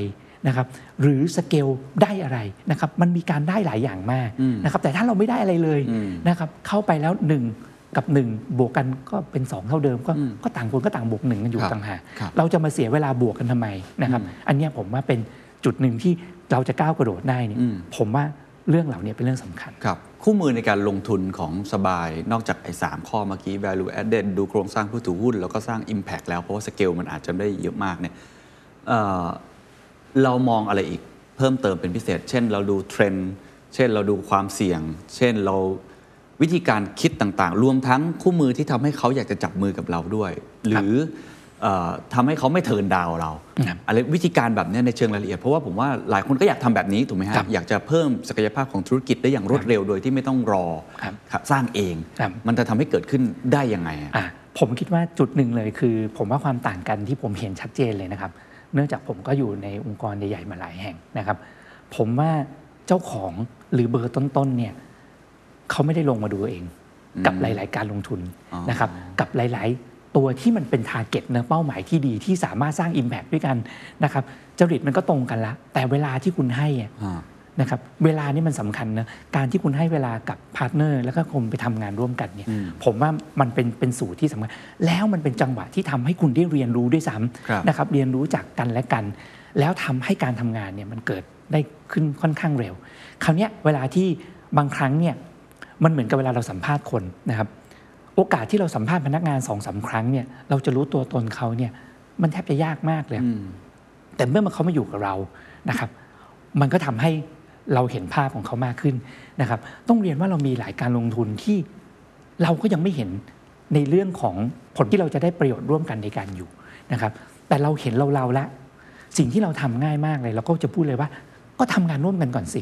นะครับหรือสเกลได้อะไรนะครับมันมีการได้หลายอย่างมากนะครับแต่ถ้าเราไม่ได้อะไรเลยนะครับเข้าไปแล้วหนึ่งกับหนึ่งบวกกันก็เป็นสองเท่าเดิม ก็ก็ต่างคนก็ต่างบวกหนึ่งกันอยู่ครับต่างหากครับเราจะมาเสียเวลาบวกกันทำไมนะครับอันเนี้ยผมว่าเป็นจุดหนึ่งที่เราจะก้าวกระโดดได้เนี่ยอืมผมว่าเรื่องเหล่านี้เป็นเรื่องสำคัญครับคู่มือในการลงทุนของสบายนอกจากไอ้สามข้อเมื่อกี้ value added ดูโครงสร้างผู้ถือหุ้น แล้วก็สร้าง impact แล้วเพราะว่าสเกลมันอาจจะไม่ได้เยอะมากเนี่ย เอ่อเรามองอะไรอีกเพิ่มเติมเป็นพิเศษ เช่น เราดูเทรนด์เช่นเราดูความเสี่ยง เช่นเราวิธีการคิดต่างๆ รวมทั้งคู่มือที่ทำให้เขาอยากจะจับมือกับเราด้วย หรือเอ่อทำให้เขาไม่เทิร์นดาวน์เราครับอะไรวิธีการแบบเนี้ยในเชิงรายละเอียด เพราะว่าผมว่าหลายคนก็อยากทำแบบนี้ถูกไหมฮะครับอยากจะเพิ่มศักยภาพของธุรกิจได้อย่างรวดเร็วโดยที่ไม่ต้องรอครับครับสร้างเองครับมันจะทำให้เกิดขึ้นได้ยังไงอะอะผมคิดว่าจุดหนึ่งเลยคือ ผมว่าความต่างกันที่ผมเห็นชัดเจนเลยนะครับ เนื่องจากผมก็อยู่ในองค์กรใหญ่ๆมาหลายแห่งนะครับ ผมว่าเจ้าของหรือเบอร์ต้นๆเนี่ยเขาไม่ได้ลงมาดูเอง กับหลาย ๆ การลงทุนอ๋อนะครับกับหลาย ๆ ตัวที่มันเป็น target เนาะเป้าหมายที่ดีที่สามารถสร้าง Impact ด้วยกันนะครับจริตมันก็ตรงกันละแต่เวลาที่คุณให้อะอ่า นะครับเวลานี่มันสำคัญนะการที่คุณให้เวลากับ partner แล้วก็คนไปทำงานร่วมกันเนี่ยผมว่ามันเป็นเป็นสูตรที่สำคัญแล้วมันเป็นจังหวะที่ทำให้คุณได้เรียนรู้ด้วยซ้ครับำนะครับเรียนรู้จากกันและกัน แล้วทำให้การทำงานเนี่ยมันเกิดได้ขึ้นค่อนข้างเร็ว คราวเนี้ยเวลาที่บางครั้งเนี่ยมันเหมือนกับเวลาเราสัมภาษณ์คนนะครับโอกาสที่เราสัมภาษณ์พนักงานสองสามครั้งเนี่ยเราจะรู้ตัวตนเขาเนี่ยมันแทบจะยากมากเลยแต่เมื่อมันเขามาอยู่กับเรานะครับ มันก็ทำให้ เราเห็นภาพของเขามากขึ้นนะครับ ต้องเรียนว่าเรามีหลายการลงทุนที่เราก็ยังไม่เห็นในเรื่องของผลที่เราจะได้ประโยชน์ร่วมกันในการอยู่นะครับ แต่เราเห็นเราเราๆละสิ่งที่เราทำง่ายมากเลย เราก็จะพูดเลยว่า ก็ทำงานร่วมกันก่อนสิ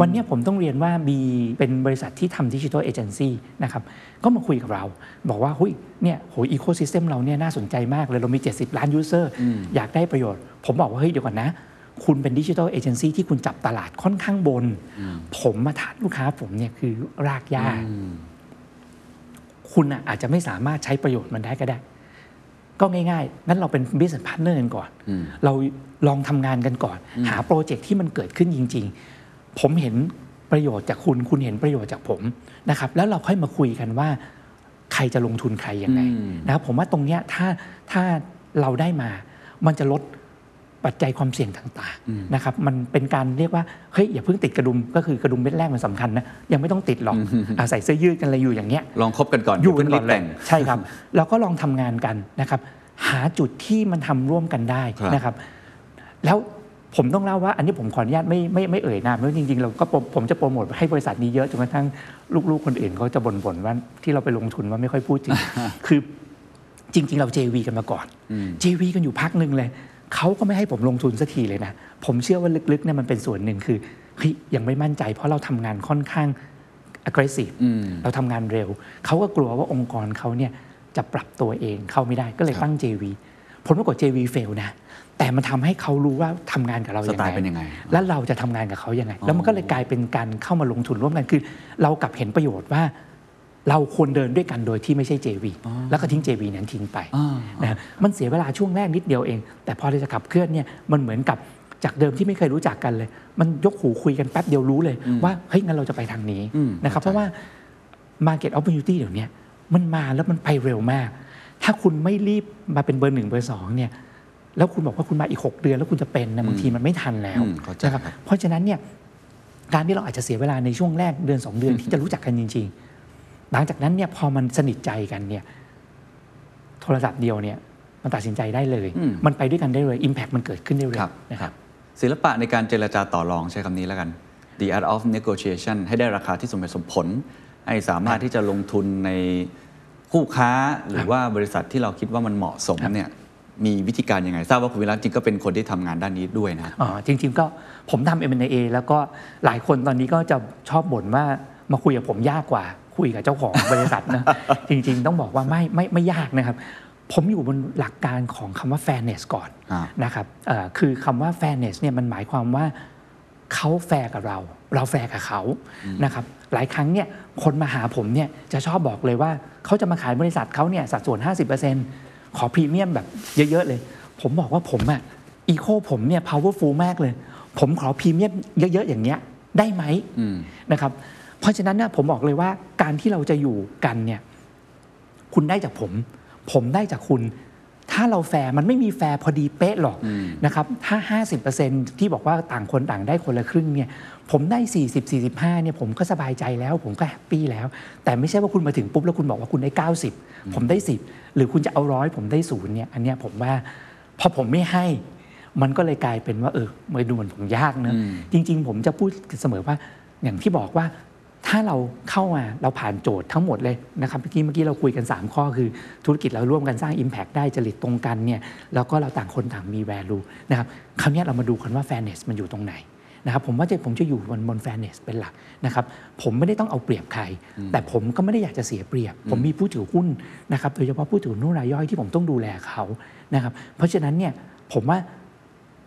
วันเนี้ยผมต้องเรียนว่ามีเป็นบริษัทที่ทำ digital agency นะครับก็มาคุยกับเรา บอกว่าหูยเนี่ยโห ecosystem เราเนี่ยน่าสนใจมากเลยเรามี 70 ล้าน user อยากได้ประโยชน์ ผมบอกว่าเฮ้ยเดี๋ยวก่อนนะ คุณเป็นดิจิทัลเอเจนซี่ที่คุณจับตลาดค่อนข้างบน ผมมาทานลูกค้าผมเนี่ยคือรากหญ้าคุณอะอาจจะไม่สามารถใช้ประโยชน์มันได้ก็ได้ ก็ง่ายๆ งั้นเราเป็น business partner กันก่อน เราลองทำงานกันก่อน หาโปรเจกต์ที่มันเกิดขึ้นจริง ๆ ผมเห็นประโยชน์จากคุณ คุณเห็นประโยชน์จากผมนะครับ แล้วเราค่อยมาคุยกันว่า ใครจะลงทุนใครยังไงนะครับผมว่าตรงเนี้ยถ้าถ้าเราได้มา มันจะลด ปัจจัยความเสี่ยงต่างๆนะครับมันเป็นการเรียกว่าเฮ้ยอย่าเพิ่งติดกระดุมก็คือกระดุมเม็ดแรกมันสำคัญนะยังไม่ต้องติดหรอกอาใส่เสื้อยืดกันอะไรอยู่อย่างเงี้ยลองคบกันก่อนอยู่เพิ่กันงก่รีอนบเลแต่ยงใช่ครับเราก็ลองทำงานกันนะครับ หาจุดที่มันทำร่วมกันได้ครับนะครับ แล้วผมต้องเล่าว่าอันนี้ผมขออนุญาตไม่ไม่ไม่เอ่ยนามเพราะจริงๆเราก็ผมผมจะโปรโมทให้บริษัทนี้เยอะจนกระทั่งลูกๆคนอื่นเขาจะบ่นๆว่าที่เราไปลงทุนว่าไม่ค่อยพูดจริงคือจริง ๆ เรา JV กันมาก่อน JV กันอยู่พักหนึ่งเลย เขาก็ไม่ให้ผมลงทุนสักทีเลยนะ ผมเชื่อว่าลึกๆเนี่ยมันเป็นส่วนหนึ่งคือเฮ้ยยังไม่มั่นใจ เพราะเราทำงานค่อนข้าง aggressive เราทำงานเร็ว เขาก็กลัวว่าองค์กรเขาเนี่ยจะปรับตัวเองเข้าไม่ได้ก็เลยตั้ง JV ผลปรากฏ JV fail นะ แต่มันทำให้เขารู้ว่าทำงานกับเราสยังไตไงล์เป็นยังไง แล้วเราจะทำงานกับเขายังไง แล้วมันก็เลยกลายเป็นการเข้ามาลงทุนร่วมกันคือ เรากลับเห็นประโยชน์ว่า เราควรเดินด้วยกันโดยที่ไม่ใช่ JV แล้วก็ทิ้ง JV นั้นทิ้งไปอ่านะครับมันเสียเวลาช่วงแรกนิดเดียวเอง แต่พอเราจะขับเคลื่อนเนี่ยมันเหมือนกับจากเดิมที่ไม่เคยรู้จักกันเลย มันยกหูคุยกันแป๊บเดียวรู้เลยว่าเฮ้ยงั้นเราจะไปทางนี้อืมนะครับเพเข้าใจราะว่า Market Opportunity เดี๋ยวนี้มันมาแล้วมันไปเร็วมาก ถ้าคุณไม่รีบมาเป็นเบอร์หนึ่งเบอร์สองเนี่ยแล้วคุณบอกว่าคุณมาอีก 6 เดือนแล้วคุณจะเป็นนะบางทีมันไม่ทันแล้วอืมเข้าใจนะครับครับเพราะฉะนั้นเนี่ยการที่เราอาจจะเสียเวลาในช่วงแรกเดือน 2 เดือนที่จะรู้จักกันจริง ๆ หลังจากนั้นเนี่ยพอมันสนิทใจกันเนี่ยโทรศัพท์เดียวเนี่ยมันตัดสินใจได้เลยอืมมันไปด้วยกันได้เลย Impact มันเกิดขึ้นได้เร็ครัวบนะครับศิลปะในการเจรจาต่อรองใช้คำนี้แล้วกัน the art of negotiation ให้ได้ราคาที่สมเหตุสมผล ให้สามารถที่จะลงทุนในคู่ค้าหรือว่าบริษัทที่เราคิดว่ามันเหมาะสมครับเนี่ยมีวิธีการยังไง ทราบว่าคุณวิรัตจริงก็เป็นคนที่ทำงานด้านนี้ด้วยนะอ๋อจริง ๆ ก็ผมทำ M&A แล้วก็หลายคนตอนนี้ก็จะชอบบ่นว่ามาคุยกับผมยากกว่า คุยกับเจ้าของบริษัทนะจริงๆ ต้องบอกว่าไม่ไม่ไม่ยากนะครับ ผมอยู่บนหลักการของคำว่า fairness ก่อนอ่านะครับเอ่อคือคำว่า fairness เนี่ยมันหมายความว่าเขาแฟร์กับเรา เราแฟร์กับเขานะครับหลายครั้งเนี่ยคนมาหาผมเนี่ยจะชอบบอกเลยว่าเขาจะมาขายบริษัทเขาเนี่ยสัดส่วน 50%ขอพรีเมียมแบบเยอะๆเลย ผมบอกว่าผมอะ eco ผมเนี่ย powerful มากเลย ผมขอพรีเมียมเยอะๆอย่างเงี้ยได้ไหมอืมนะครับ เพราะฉะนั้นเนี่ยผมบอกเลยว่าการที่เราจะอยู่กันเนี่ยคุณได้จากผม ผมได้จากคุณ ถ้าเราแฟร์มันไม่มีแฟร์พอดีเป๊ะหรอกนะครับถ้า 50%ที่บอกว่าต่างคนต่างได้คนละครึ่งเนี่ยผมได้ 40 45เนี่ยผมก็สบายใจแล้ว ผมก็ happy แล้ว แต่ไม่ใช่ว่าคุณมาถึงปุ๊บแล้วคุณบอกว่าคุณได้ 90 ผมได้ 10 หรือคุณจะเอาร้อยผมได้ศูนย์เนี่ยอันเนี้ยผมว่าพอผมไม่ให้มันก็เลยกลายเป็นว่าเออมันดูเหมือนผมยากนะจริง ๆ ผมจะพูดเสมอว่าอย่างที่บอกว่า ถ้าเราเข้ามาเราผ่านโจทย์ทั้งหมดเลยนะครับเมื่อกี้เมื่อกี้เราคุยกัน 3 ข้อคือธุรกิจเราร่วมกันสร้าง Impact ได้จริตตรงกันเนี่ยแล้วก็เราต่างคนต่างมี value นะครับคราวเนี้ยเรามาดูกันว่า fairness มันอยู่ตรงไหนนะครับผมว่าจะผมจะอยู่บนบน fairness เป็นหลักนะครับผมไม่ได้ต้องเอาเปรียบใคร แต่ผมก็ไม่ได้อยากจะเสียเปรียบ ผมมีผู้ถือหุ้นนะครับโดยเฉพาะผู้ถือหุ้นรายย่อยที่ผมต้องดูแลเขานะครับเพราะฉะนั้นเนี่ยผมว่า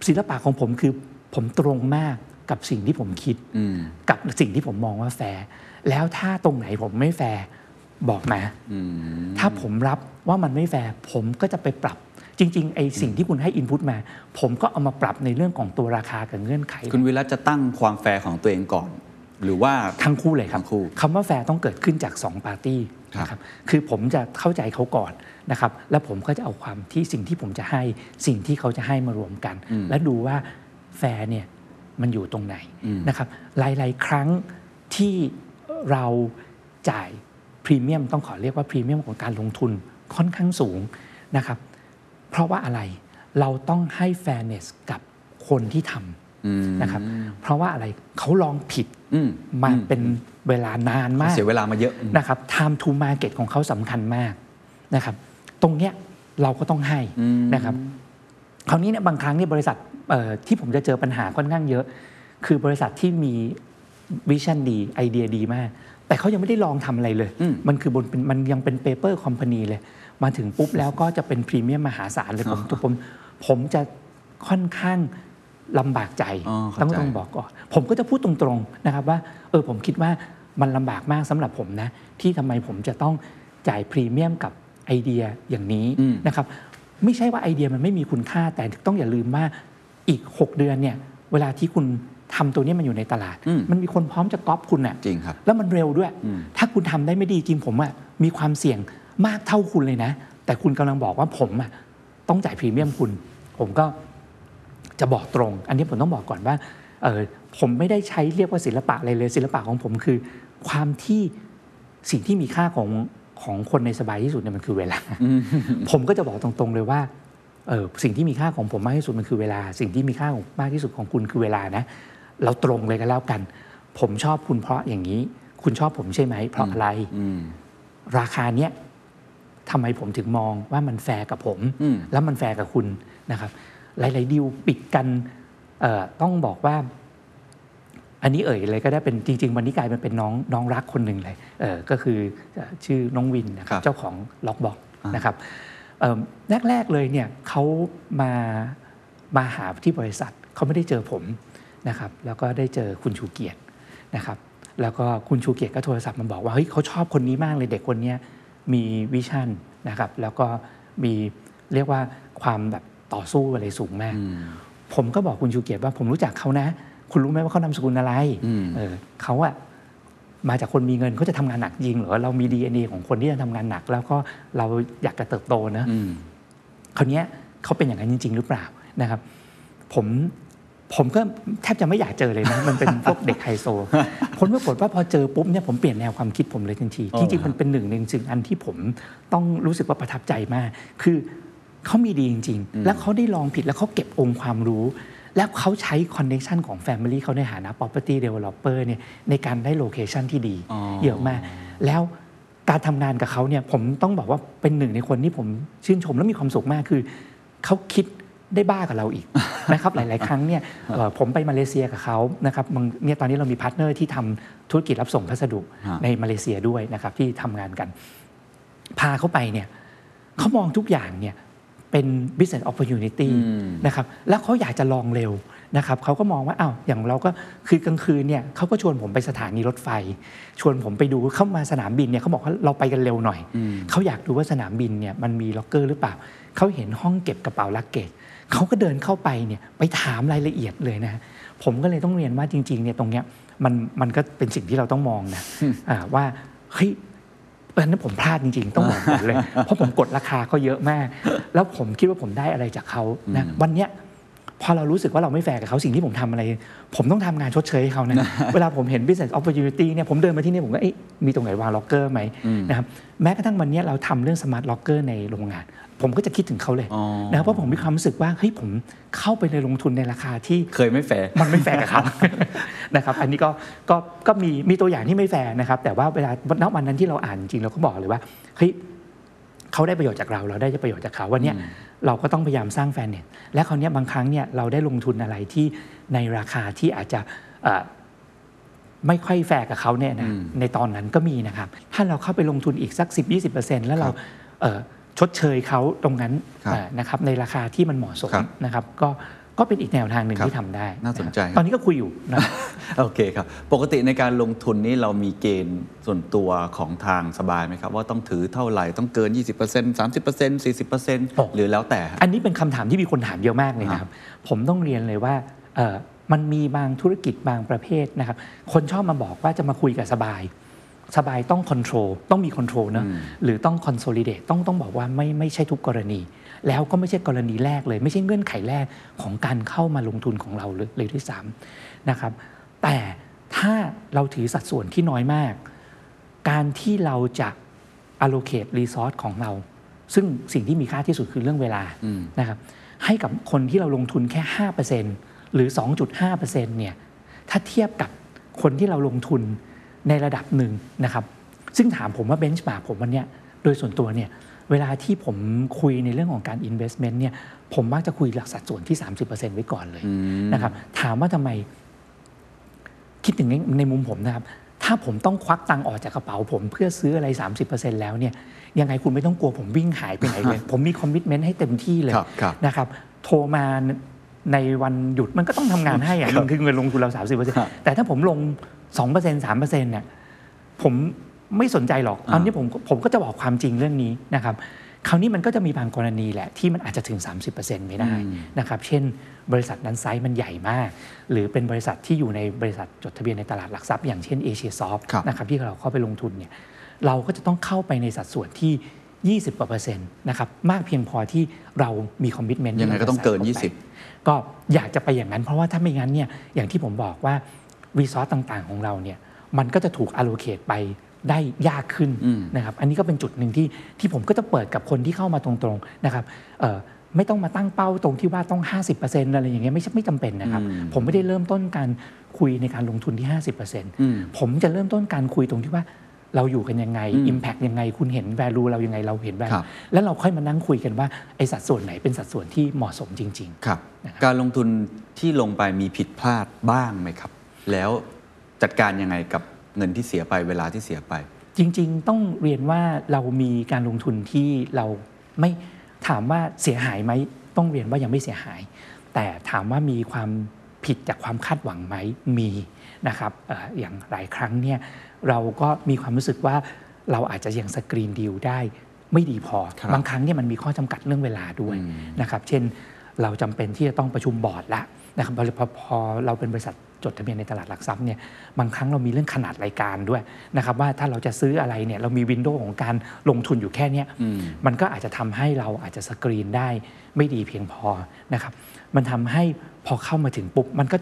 ศิลปะของผมคือผมตรงมาก กับสิ่งที่ผมคิดอืมกับสิ่งที่ผมมองว่าแฟร์แล้วถ้าตรงไหนผมไม่แฟร์บอกมาอืมถ้าผมรับว่ามันไม่แฟร์ผมก็จะไปปรับจริงๆไอ้สิ่งที่คุณให้ input มา ผมก็เอามาปรับในเรื่องของตัวราคากับเงื่อนไข คุณวิรัตจะตั้งความแฟร์ของตัวเองก่อน หรือว่าทั้งคู่เลยครับทั้งคู่คำว่าแฟร์ต้องเกิดขึ้นจาก 2 ปาร์ตี้ครับนะครับคือผมจะเข้าใจเขาก่อนนะครับแล้วผมก็จะเอาความที่สิ่งที่ผมจะให้สิ่งที่เขาจะให้มารวมกัน และดูว่าแฟร์เนี่ย มันอยู่ตรงไหนนะครับหลาย ๆ ครั้งที่เราจ่ายพรีเมียมต้องขอเรียกว่าพรีเมียมของการลงทุนค่อนข้างสูงนะครับ เพราะว่าอะไรเราต้องให้ fairness กับคนที่ทำนะครับ เพราะว่าอะไรเขาลองผิดอืมมาเป็นเวลานานมากเสียเวลามาเยอะนะครับ time to market ของเขาสำคัญมากนะครับ ตรงเนี้ยเราก็ต้องให้นะครับคราวนี้เนี่ยบางครั้งเนี่ยบริษัทเอ่อ ที่ผมจะเจอปัญหาค่อนข้างเยอะ คือบริษัทที่มีวิชั่นดีไอเดียดีมาก แต่เขายังไม่ได้ลองทำอะไรเลย มันคือบนเป็นมันยังเป็น paper company เลย มาถึงปุ๊บแล้วก็จะเป็นพรีเมียมมหาศาลเลยผมผมผมจะค่อนข้างลำบากใจอ๋อเข้าต้องใจต้องบอกก่อนผมก็จะพูดตรงๆนะครับว่าเออผมคิดว่ามันลำบากมากสำหรับผมนะ ที่ทำไมผมจะต้องจ่ายพรีเมียมกับไอเดียอย่างนี้นะครับ ไม่ใช่ว่าไอเดียมันไม่มีคุณค่าแต่ต้องอย่าลืมว่า อีก 6 เดือนเนี่ยเวลาที่คุณทำตัวนี้มันอยู่ในตลาดอืมมันมีคนพร้อมจะก๊อปคุณอะจริงครับแล้วมันเร็วด้วย ถ้าคุณทำได้ไม่ดีจริงผมอะมีความเสี่ยงมากเท่าคุณเลยนะ แต่คุณกำลังบอกว่าผมอะต้องจ่ายพรีเมียมคุณ ผมก็จะบอกตรง อันนี้ผมต้องบอกก่อนว่าเออผมไม่ได้ใช้เรียกว่าศิลปะอะไรเลยศิลปะของผมคือ ความที่สิ่งที่มีค่าของของคนในสบายที่สุดเนี่ยมันคือเวลา ผมก็จะบอกตรงๆเลยว่า เออสิ่งที่มีค่าของผมมากที่สุดมันคือเวลา สิ่งที่มีค่ามากที่สุดของคุณคือเวลานะ เราตรงเลยก็แล้วกัน ผมชอบคุณเพราะอย่างนี้ คุณชอบผมใช่ไหม เพราะอะไรอืมราคาเนี้ยทำไมผมถึงมองว่ามันแฟร์กับผมอืมแล้วมันแฟร์กับคุณนะครับ หลาย ๆดีลปิดกันเอ่อต้องบอกว่า อันนี้เอ่ยเลยก็ได้เป็นจริง ๆ วันนี้กลายเป็นเป็นน้องน้องรักคนหนึ่งเลยเออก็คือเอ่อชื่อน้องวินนะคครัรับบเจ้าของล็อกบ็อกอ่านนะครับเอิ่ม แรกๆเลยเนี่ยเขามามาหาที่บริษัทเขาไม่ได้เจอผมนะครับ แล้วก็ได้เจอคุณชูเกียรตินะครับ แล้วก็คุณชูเกียรติก็โทรศัพท์มาบอกว่าเฮ้ยเขาชอบคนนี้มากเลยเด็กคนเนี้ยมีวิชั่นนะครับ แล้วก็มีเรียกว่าความแบบต่อสู้อะไรสูงมากอืมผมก็บอกคุณชูเกียรติว่าผมรู้จักเขานะ คุณรู้ไหมว่าเขานามสกุลอะไรอืมเออเขาอะ มาจากคนมีเงินเขาจะทำงานหนักจริงเหรอเรามี DNA ของคนที่จะทำงานหนัก แล้วก็เราอยากจะเติบโตนะอืมคราวเนี้ยเขาเป็นอย่างนั้นจริง ๆ หรือเปล่านะครับ ผมผมก็แทบจะไม่อยากเจอเลยนะ มันเป็นพวกเด็กไฮโซผลปรากฏว่าพอเจอปุ๊บเนี่ยผมเปลี่ยนแนวความคิดผมเลยทันทีอ๋อจริงๆมันเป็นหนึ่งในสิ่งอันที่ผมต้องรู้สึกว่าประทับใจมาก คือเขามีดีจริง ๆ แล้วเขาได้ลองผิดแล้วเขาเก็บองค์ความรู้ แล้วเขาใช้คอนเน t ชันของ family เขาในฐานะ property developer เนี่ยในการได้ location ที่ดีอ๋อเยอะมาก แล้วการทำงานกับเขาเนี่ยผมต้องบอกว่าเป็นหนึ่งในคนที่ผมชื่นชมและมีความสุขมากคือ เขาคิดได้บ้ากับเราอีกนะครับหลาย ๆ ครั้งเนี่ยเอ่อผมไปมาเลเซียกับเขานะครับบางเนี่ยตอนนี้เรามี partner ที่ทำธุรกิจรับส่งพัสดุฮะในมาเลเซียด้วยนะครับที่ทำงานกัน พาเขาไปเนี่ยเขามองทุกอย่างเนี่ย เป็น business opportunity อืมนะครับแล้วเขาอยากจะลองเร็วนะครับเขาก็มองว่าอ้าวอย่างเราก็คือกลางคืนเนี่ยเขาก็ชวนผมไปสถานีรถไฟ ชวนผมไปดูเข้ามาสนามบินเนี่ยเขาบอกว่าเราไปกันเร็วหน่อย เขาอยากดูว่าสนามบินเนี่ยมันมีล็อกเกอร์หรือเปล่า เขาเห็นห้องเก็บกระเป๋าลักเกจเขาก็เดินเข้าไปเนี่ยไปถามรายละเอียดเลยนะฮะผมก็เลยต้องเรียนว่าจริงๆเนี่ยตรงเนี้ยมันมันก็เป็นสิ่งที่เราต้องมองนะอ่าว่าเฮ้ย เออนั้นผมพลาดจริง ๆ ต้องบอกผมเลย เพราะผมกดราคาเขาเยอะมาก แล้วผมคิดว่าผมได้อะไรจากเขานะวันเนี้ย พอเรารู้สึกว่าเราไม่แฟร์กับเขาสิ่งที่ผมทำอะไร ผมต้องทำงานชดเชยให้เขานะเวลาผมเห็น business opportunity เนี่ยผมเดินมาที่นี่ผมก็เอ๊ะมีตรงไหนวางล็อกเกอร์ไหมนะครับแม้กระทั่งวันเนี้ยเราทำเรื่อง smart locker ในโรงงาน ผมก็จะคิดถึงเขาเลยอ๋อนะครับเพราะผมมีความรู้สึกว่าเฮ้ยผมเข้าไปในลงทุนในราคาที่เคยไม่แฟร์มันไม่แฟร์กับเขานะครับอันนี้ก็ก็ก็มีมีตัวอย่างที่ไม่แฟร์นะครับแต่ว่าเวลาณวันนั้นที่เราอ่านจริงๆเราก็บอกเลยว่าเฮ้ย เขาได้ประโยชน์จากเราเราได้ประโยชน์จากเขาวันเนี้ยเราก็ต้องพยายามสร้าง fairness และคราวเนี้ยบางครั้งเนี่ยเราได้ลงทุนอะไรที่ในราคาที่อาจจะเอ่อไม่ค่อยแฟร์กับเขาเนี่ยนะในตอนนั้นก็มีนะครับ ถ้าเราเข้าไปลงทุนอีกสัก 10-20%แล้วเราเอ่อชดเชยเขาตรงนั้นครับเอ่อนะครับในราคาที่มันเหมาะสมครับนะครับ ก็ ก็เป็นอีกแนวทางหนึ่งครับที่ทำได้ น่าสนใจนะครับตอนนี้ก็คุยอยู่นะโอเคครับ ปกติในการลงทุนนี้เรามีเกณฑ์ส่วนตัวของทางสบายไหมครับ ว่าต้องถือเท่าไหร่ ต้องเกิน 20% 30%โอ้40%หรือแล้วแต่ อันนี้เป็นคำถามที่มีคนถามเยอะมากเลยนะครับ ผมต้องเรียนเลยว่าเอ่อมันมีบางธุรกิจบางประเภทนะครับ คนชอบมาบอกว่าจะมาคุยกับสบาย สบายต้อง control ต้องมี control นะอืมหรือต้อง consolidate ต้องต้องบอกว่าไม่ไม่ใช่ทุกกรณี แล้วก็ไม่ใช่กรณีแรกเลย ไม่ใช่เงื่อนไขแรกของการเข้ามาลงทุนของเราเลยเลยด้วยซ้ำนะครับ แต่ถ้าเราถือสัดส่วนที่น้อยมาก การที่เราจะ allocate resource ของเรา ซึ่งสิ่งที่มีค่าที่สุดคือเรื่องเวลาอืมนะครับให้กับคนที่เราลงทุนแค่ 5%หรือ 2.5%เนี่ยถ้าเทียบกับคนที่เราลงทุนในระดับหนึ่งนะครับ ซึ่งถามผมว่าเบนช์มาผมวันเนี้ยโดยส่วนตัวเนี่ย เวลาที่ผมคุยในเรื่องของการ investment เนี่ยผมมักจะคุยหลักสัดส่วนที่ 30%ไว้ก่อนเลยนะครับถามว่าทำไมคิดถึงในในมุมผมนะครับ ถ้าผมต้องควักตังค์ออกจากกระเป๋าผมเพื่อซื้ออะไร 30%แล้วเนี่ยยังไงคุณไม่ต้องกลัวผมวิ่งหายไปไหนเลย ผมมีคอมมิชเมนต์ให้เต็มที่เลยครับครับนะครับโทรมาในวันหยุดมันก็ต้องทำงานให้อะมันคือเงินลงทุนเราครับ30%แต่ถ้าผมลง 2% 3%เนี่ยผม ไม่สนใจหรอกอ่าตอนนี้ผมผมก็จะบอกความจริงเรื่องนี้นะครับคราวนี้มันก็จะมีบางกรณีแหละที่มันอาจจะถึง 30%ไม่ได้นะครับ เช่น บริษัทนั้นไซส์มันใหญ่มาก หรือเป็นบริษัทที่อยู่ในบริษัทจดทะเบียนในตลาดหลักทรัพย์อย่างเช่นเอเชียซอฟครับนะครับที่เราเข้าไปลงทุนเนี่ยเราก็จะต้องเข้าไปในสัดส่วนที่ 20กว่าเปอร์เซ็นต์นะครับมากเพียงพอที่เรามีคอมมิชเมนต์ยังไงก็ต้องเกินก็อยากจะไปอย่างนั้น เพราะว่าถ้าไม่งั้นเนี่ยอย่างที่ผมบอกว่ารีซอสต่างๆของเราเนี่ยมันก็จะถูก allocate ไป ได้ยากขึ้นอืมนะครับ อันนี้ก็เป็นจุดหนึ่งที่ที่ผมก็จะเปิดกับคนที่เข้ามาตรงๆนะครับเอ่อไม่ต้องมาตั้งเป้าตรงที่ว่าต้อง 50%อะไรอย่างเงี้ยไม่ใช่ไม่จำเป็นนะครับอืมผมไม่ได้เริ่มต้นการคุยในการลงทุนที่อืม50%ผมจะเริ่มต้นการคุยตรงที่ว่าเราอยู่กันยังไงอืม Impact ยังไง คุณเห็น value เรายังไงเราเห็นครั value บแล้วเราค่อยมานั่งคุยกันว่าไอ้สัดส่วนไหนเป็นสัดส่วนที่เหมาะสมจริงๆครับนะครับ การลงทุนที่ลงไปมีผิดพลาดบ้างไหมครับ แล้วจัดการยังไงกับ เงินที่เสียไปเวลาที่เสียไป จริง ๆ ต้องเรียนว่าเรามีการลงทุนที่เราไม่ถามว่าเสียหายไหมต้องเรียนว่ายังไม่เสียหาย แต่ถามว่ามีความผิดจากความคาดหวังไหมมีนะครับเอออย่างหลายครั้งเนี่ยเราก็มีความรู้สึกว่าเราอาจจะยังสกรีนดีลได้ไม่ดีพอครับบางครั้งเนี่ยมันมีข้อจำกัดเรื่องเวลาด้วยอืมนะครับ เช่นเราจำเป็นที่จะต้องประชุมบอร์ดละนะครับพอพอพอเราเป็นบริษัท จดทะเบียนในตลาดหลักทรัพย์เนี่ยบางครั้งเรามีเรื่องขนาดรายการด้วยนะครับว่าถ้าเราจะซื้ออะไรเนี่ยเรามีวินโดว์ของการลงทุนอยู่แค่เนี้ยอืมมันก็อาจจะทำให้เราอาจจะสกรีนได้ไม่ดีเพียงพอนะครับมันทำให้พอเข้ามาถึงปุ๊บมันก็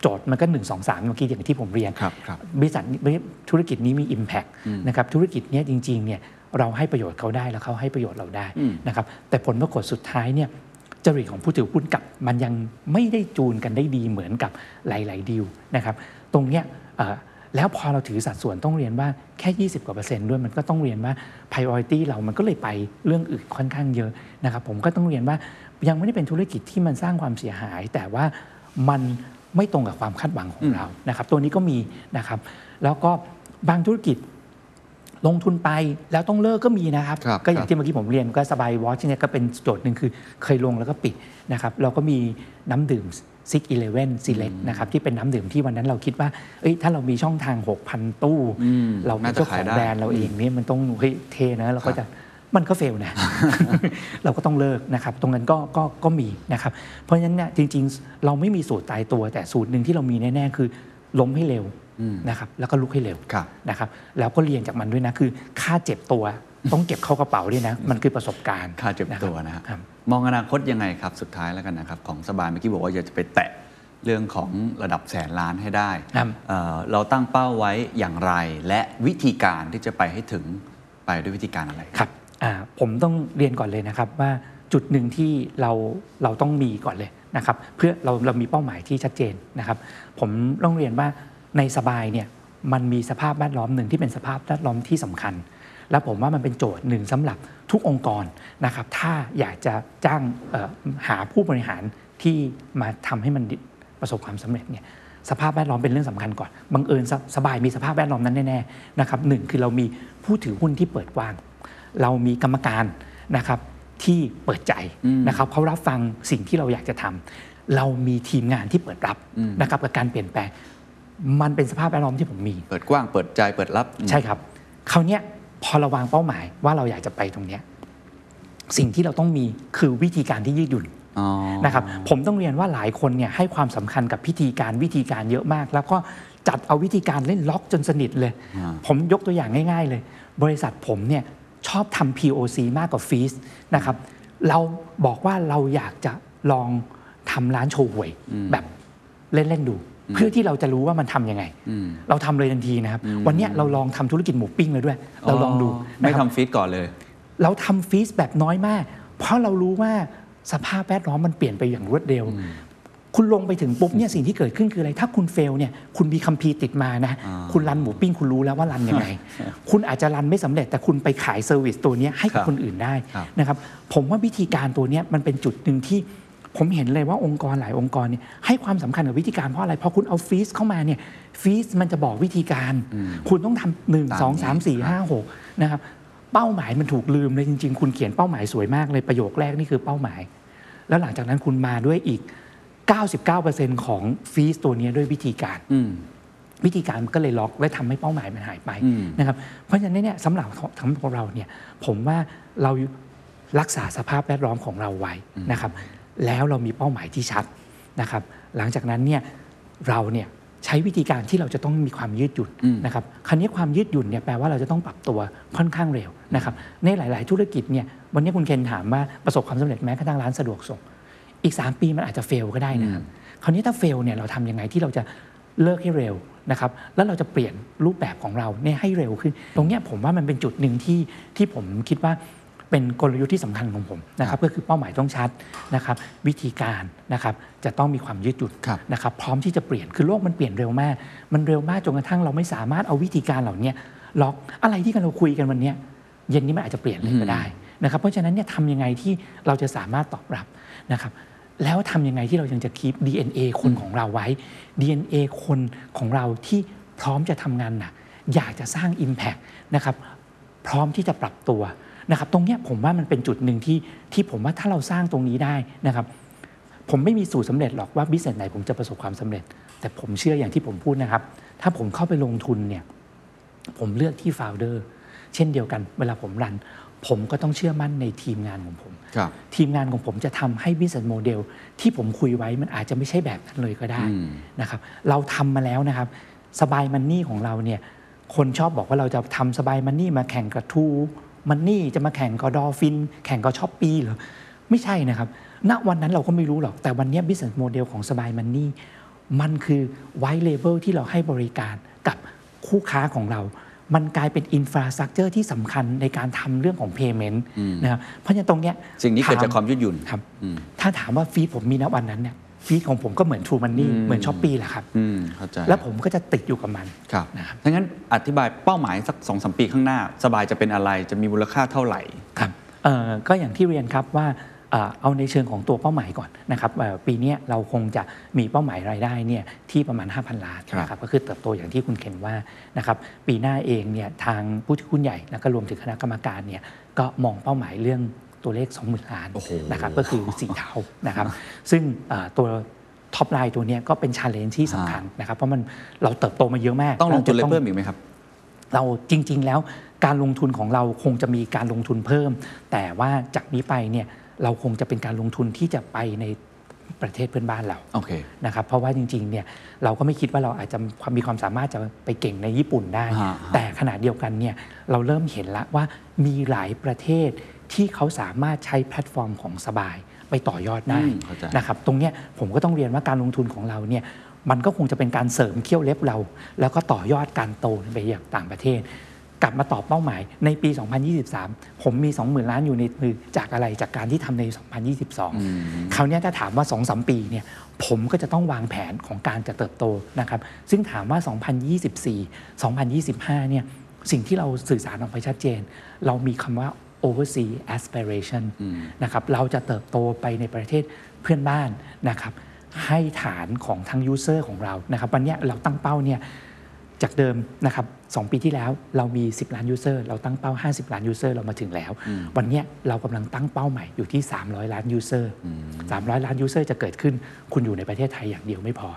โจทย์มันก็ 1 2 3 เมื่อกี้อย่างที่ผมเรียนครับครับบริษัทนี้ธุรกิจนี้มี Impact นะครับธุรกิจเนี้ยจริงๆเนี่ยเราให้ประโยชน์เขาได้แล้วเขาให้ประโยชน์เราได้อืมนะครับแต่ผลปรากฏสุดท้ายเนี่ย จริตของผู้ถือหุ้นกับมันยังไม่ได้จูนกันได้ดีเหมือนกับหลายๆดีลนะครับตรงเนี้ยแล้วพอเราถือสัดส่วนต้องเรียนว่าแค่ 20 กว่าเปอร์เซ็นต์ด้วยมันก็ต้องเรียนว่า priority เรามันก็เลยไปเรื่องอื่นค่อนข้างเยอะนะครับผมก็ต้องเรียนว่ายังไม่ได้เป็นธุรกิจที่มันสร้างความเสียหาย แต่ว่ามันไม่ตรงกับความคาดหวังของเรานะครับตัวนี้ก็มีนะครับแล้วก็บางธุรกิจ ลงทุนไปแล้วต้องเลิกก็มีนะครับครับก็อย่าครังบที่เมื่อกี้ผมเรียนก็สบายวอชเนี่ยก็เป็นโจทย์หนึ่งคือเคยลงแล้วก็ปิดนะครับ เราก็มีน้ำดื่มซิกอีเลเว่นซีเล็กนะครับที่เป็นน้ำดื่มที่วันนั้นเราคิดว่าเอ้ยถ้าเรามีช่องทาง 6,000 ตู้อืมเราเป็นน่าจะเจ้าขขาอยงได้แบรนด์เราเองเนี่ยมันต้องเฮ้ยเทนะเราก็จะมันก็เฟลนะ เราก็ต้องเลิกนะครับ ตรงนั้นก็ก็ก็มีนะครับ เพราะฉะนั้นเนี่ยจริง ๆ เราไม่มีสูตรตายตัวแต่สูตรหนึ่งที่เรามีแน่ ๆ คือล้มให้เร็วอืม นะครับแล้วก็ลุกให้เร็วครับนะครับแล้วก็เรียนจากมันด้วยนะคือค่าเจ็บตัวต้องเก็บเข้ากระเป๋าด้วยนะ มันคือประสบการณ์ค่าเจ็บตัวนะคครัรับบมองอนาคตยังไงครับ สุดท้ายแล้วกันนะครับ ของสบายเมื่อกี้บอกว่าอยากจะไปแตะเรื่องของระดับแสนล้านให้ได้ครับเอ่อเราตั้งเป้าไว้อย่างไร และวิธีการที่จะไปให้ถึงไปด้วยวิธีการอะไรครับอ่าผมต้องเรียนก่อนเลยนะครับว่าจุดหนึ่งที่เราเราต้องมีก่อนเลยนะครับ เพื่อเราเรามีเป้าหมายที่ชัดเจนนะครับ ผมต้องเรียนว่า ในสบายเนี่ยมันมีสภาพแวดล้อมหนึ่งที่เป็นสภาพแวดล้อมที่สำคัญ และผมว่ามันเป็นโจทย์หนึ่งสำหรับทุกองค์กรนะครับ ถ้าอยากจะจ้างเอ่อหาผู้บริหารที่มาทำให้มันประสบความสำเร็จเนี่ยสภาพแวดล้อมเป็นเรื่องสำคัญก่อน บังเอิญสสบายมีสภาพแวดล้อมนั้นแน่ๆนะครับหนึ่งคือเรามีผู้ถือหุ้นที่เปิดกว้าง เรามีกรรมการนะครับที่เปิดใจนะครับเขารับฟังสิ่งที่เราอยากจะทำเรามีทีมงานที่เปิดรับนะครับกับการเปลี่ยนแปลง มันเป็นสภาพแวดล้อมที่ผมมี เปิดกว้างเปิดใจเปิดรับ ใช่ครับคราวเนี้ยพอเราวางเป้าหมายว่าเราอยากจะไปตรงเนี้ยสิ่งที่เราต้องมีคือวิธีการที่ยืดหยุ่นอ๋อนะครับผมต้องเรียนว่าหลายคนเนี่ยให้ความสำคัญกับพิธีการวิธีการเยอะมาก แล้วก็จัดเอาวิธีการเล่นล็อกจนสนิทเลยอ่าผมยกตัวอย่างง่าย ๆ เลย บริษัทผมเนี่ยชอบทำ POC มากกว่าฟีสนะครับเราบอกว่าเราอยากจะลองทำร้านโชว์หวยแบบเล่น ๆ ดู เพื่อที่เราจะรู้ว่ามันทำยังไงอืมเราทำเลยทันทีนะครับ วันเนี้ยเราลองทำธุรกิจหมูปิ้งเลยด้วย เราลองดูไม่นะครับทำฟีดก่อนเลย เราทำฟีสแบบน้อยมาก เพราะเรารู้ว่าสภาพแวดล้อมมันเปลี่ยนไปอย่างรวดเร็ว คุณลงไปถึงปุ๊บเนี่ยสิ่งที่เกิดขึ้นคืออะไร ถ้าคุณ fail เนี่ยคุณมีคัมภีร์ติดมานะอ่าคุณ run หมูปิ้งคุณรู้แล้วว่า run ยังไง คุณอาจจะ run ไม่สำเร็จ แต่คุณไปขาย service ตัวเนี้ยให้กับครับคนอื่นได้ครับนะครับ ผมว่าวิธีการตัวเนี้ยมันเป็นจุดหนึ่งที่ ผมเห็นเลยว่าองค์กรหลายองค์กรเนี่ยให้ความสำคัญกับวิธีการเพราะอะไรพอคุณเอา feas เข้ามาเนี่ย feas มันจะบอกวิธีการ คุณต้องทำหนึ่งตามสองนี้สามสี่ห้าหกนะครับเป้าหมายมันถูกลืมเลยจริง ๆ คุณเขียนเป้าหมายสวยมากเลยประโยคแรกนี่คือเป้าหมาย แล้วหลังจากนั้นคุณมาด้วยอีก 99%ของฟีสตัวเนี้ยด้วยวิธีการอืมวิธีการมันก็เลยล็อกและทำให้เป้าหมายมันหายไปอืมนะครับเพราะฉะนั้นเนี่ยสำหรับสำหรับเราเนี่ยผมว่าเรารักษาสภาพแวดล้อมของเราไว้นะครับ แล้วเรามีเป้าหมายที่ชัดนะครับ หลังจากนั้นเนี่ยเราเนี่ยใช้วิธีการที่เราจะต้องมีความยืดหยุ่นอืมนะครับคราวนี้ความยืดหยุ่นเนี่ยแปลว่าเราจะต้องปรับตัวค่อนข้างเร็วนะครับ ในหลาย ๆ ธุรกิจเนี่ยวันนี้คุณเคนถามว่าประสบความสำเร็จแม้กระทั่งร้านสะดวกส่ง อีก 3 ปีมันอาจจะเฟลก็ได้นะครับคราวนี้ถ้าเฟลเนี่ยเราทำยังไงที่เราจะเลิกให้เร็วนะครับ แล้วเราจะเปลี่ยนรูปแบบของเราเนี่ยให้เร็วขึ้น ตรงเนี้ยผมว่ามันเป็นจุดหนึ่งที่ที่ผมคิดว่า เป็นกลยุทธ์ที่สำคัญของผมนะครับก็คือเป้าหมายต้องชัดนะครับวิธีการนะครับจะต้องมีความยืดหยุ่นครับนะครับพร้อมที่จะเปลี่ยนคือโลกมันเปลี่ยนเร็วมาก มันเร็วมากจนกระทั่งเราไม่สามารถเอาวิธีการเหล่าเนี้ยล็อกอะไรที่กันเราคุยกันวันเนี้ยเย็นนี้มันอาจจะเปลี่ยนเลยก็ได้นะครับเพราะฉะนั้นเนี่ยทำยังไงที่เราจะสามารถตอบรับนะครับแล้วทำยังไงที่เรายังจะคีป DNA คนของเราไว้ DNA คนของเราที่พร้อมจะทำงานหนักอยากจะสร้าง Impact นะครับพร้อมที่จะปรับตัว นะครับตรงเนี้ยผมว่ามันเป็นจุดหนึ่งที่ที่ผมว่าถ้าเราสร้างตรงนี้ได้นะครับ ผมไม่มีสูตรสำเร็จหรอกว่าบิสเนสไหนผมจะประสบความสำเร็จ แต่ผมเชื่ออย่างที่ผมพูดนะครับ ถ้าผมเข้าไปลงทุนเนี่ยผมเลือกที่ f ฟ u เดอร์เช่นเดียวกันเวลาผม run ผมก็ต้องเชื่อมั่นในทีมงานของผมครับทีมงานของผมจะทำให้ business model ที่ผมคุยไว้มันอาจจะไม่ใช่แบบนั้นเลยก็ได้อืมนะครับเราทำมาแล้วนะครับสบายมันนี่ของเราเนี่ยคนชอบบอกว่าเราจะทำสบายมันนี่มาแข่งกับ True Money จะมาแข่งกับ Dolphin แข่งกับ Shopee เหรอ ไม่ใช่นะครับ ณวันนั้นเราก็ไม่รู้หรอก แต่วันเนี้ย business model ของสบายมันนี่มันคือ white label ที่เราให้บริการกับคู่ค้าของเรา มันกลายเป็น infrastructure ที่สำคัญในการทำเรื่องของ payment นะครับเพราะฉะนั้นตรงเนี้ยสิ่งนี้เกิดจากความยืดหยุ่นครับอืมถ้าถามว่า feas ผมมีณวันนั้นเนี่ย feas ของผมก็เหมือน True Money เหมือน Shopee แหละครับอืมเข้าใจแล้วผมก็จะติดอยู่กับมันครับนะครับถ้างั้นอธิบายเป้าหมายสักสองสามปีข้างหน้า สบายจะเป็นอะไรจะมีมูลค่าเท่าไหร่ครับเอ่อก็อย่างที่เรียนครับว่าเอ่อเอาในเชิงของตัวเป้าหมายก่อนนะครับเอ่อปีเนี้ยเราคงจะมีเป้าหมายรายได้เนี่ยที่ประมาณ 5,000 ล้านครับนะครับก็คือเติบโตอย่างที่คุณเคนว่านะครับปีหน้าเองเนี่ยทางผู้ถือหุ้นใหญ่แล้วก็รวมถึงคณะกรรมการเนี่ยก็มองเป้าหมายเรื่อง ตัวเลข 20,000 ล้านโอ้โหนะครับก็คือสี่เท่านะครับซึ่งเอ่อตัว top line ตัวเนี้ยก็เป็น challenge ที่สำคัญนะครับ เพราะมันเราเติบโตมาเยอะมาก ต้องลงทุนอะไรเราจะเพิ่มอีกไหมครับ เราจริง ๆ แล้วการลงทุนของเราคงจะมีการลงทุนเพิ่ม แต่ว่าจากนี้ไปเนี่ยเราคงจะเป็นการลงทุนที่จะไปในประเทศเพื่อนบ้านเราโอเคนะครับเพราะว่าจริงๆเนี่ยเราก็ไม่คิดว่าเราอาจจะความมีความสามารถจะไปเก่งในญี่ปุ่นได้ฮะแต่ขณะเดียวกันเนี่ยเราเริ่มเห็นแล้วว่ามีหลายประเทศ ที่เขาสามารถใช้แพลตฟอร์มของสบายไปต่อยอดได้อืมเข้าใจนะครับตรงเนี้ยผมก็ต้องเรียนว่าการลงทุนของเราเนี่ยมันก็คงจะเป็นการเสริมเขี้ยวเล็บเรา แล้วก็ต่อยอดการโตไปอย่างต่างประเทศ กลับมาตอบเป้าหมายในปี 2023 ผมมี 20,000 ล้านอยู่ในมือจากอะไรจากการที่ทำใน 2022 คราวเนี้ยถ้าถามว่า 2-3 ปีเนี่ยผมก็จะต้องวางแผนของการจะเติบโตนะครับซึ่งถามว่า 2024 2025 เนี่ยสิ่งที่เราสื่อสารออกไปชัดเจน เรามีคำว่า oversea aspiration นะครับเราจะเติบโตไปในประเทศเพื่อนบ้านนะครับให้ฐานของทั้ง user ของเรานะครับวันเนี้ยเราตั้งเป้าเนี่ยจากเดิมนะครับสองปีที่แล้วเรามี 10 ล้าน user เราตั้งเป้า 50 ล้าน user เรามาถึงแล้ว วันเนี้ยเรากำลังตั้งเป้าใหม่อยู่ที่ 300 ล้าน user 300 ล้าน user จะเกิดขึ้นคุณอยู่ในประเทศไทยอย่างเดียวไม่พอ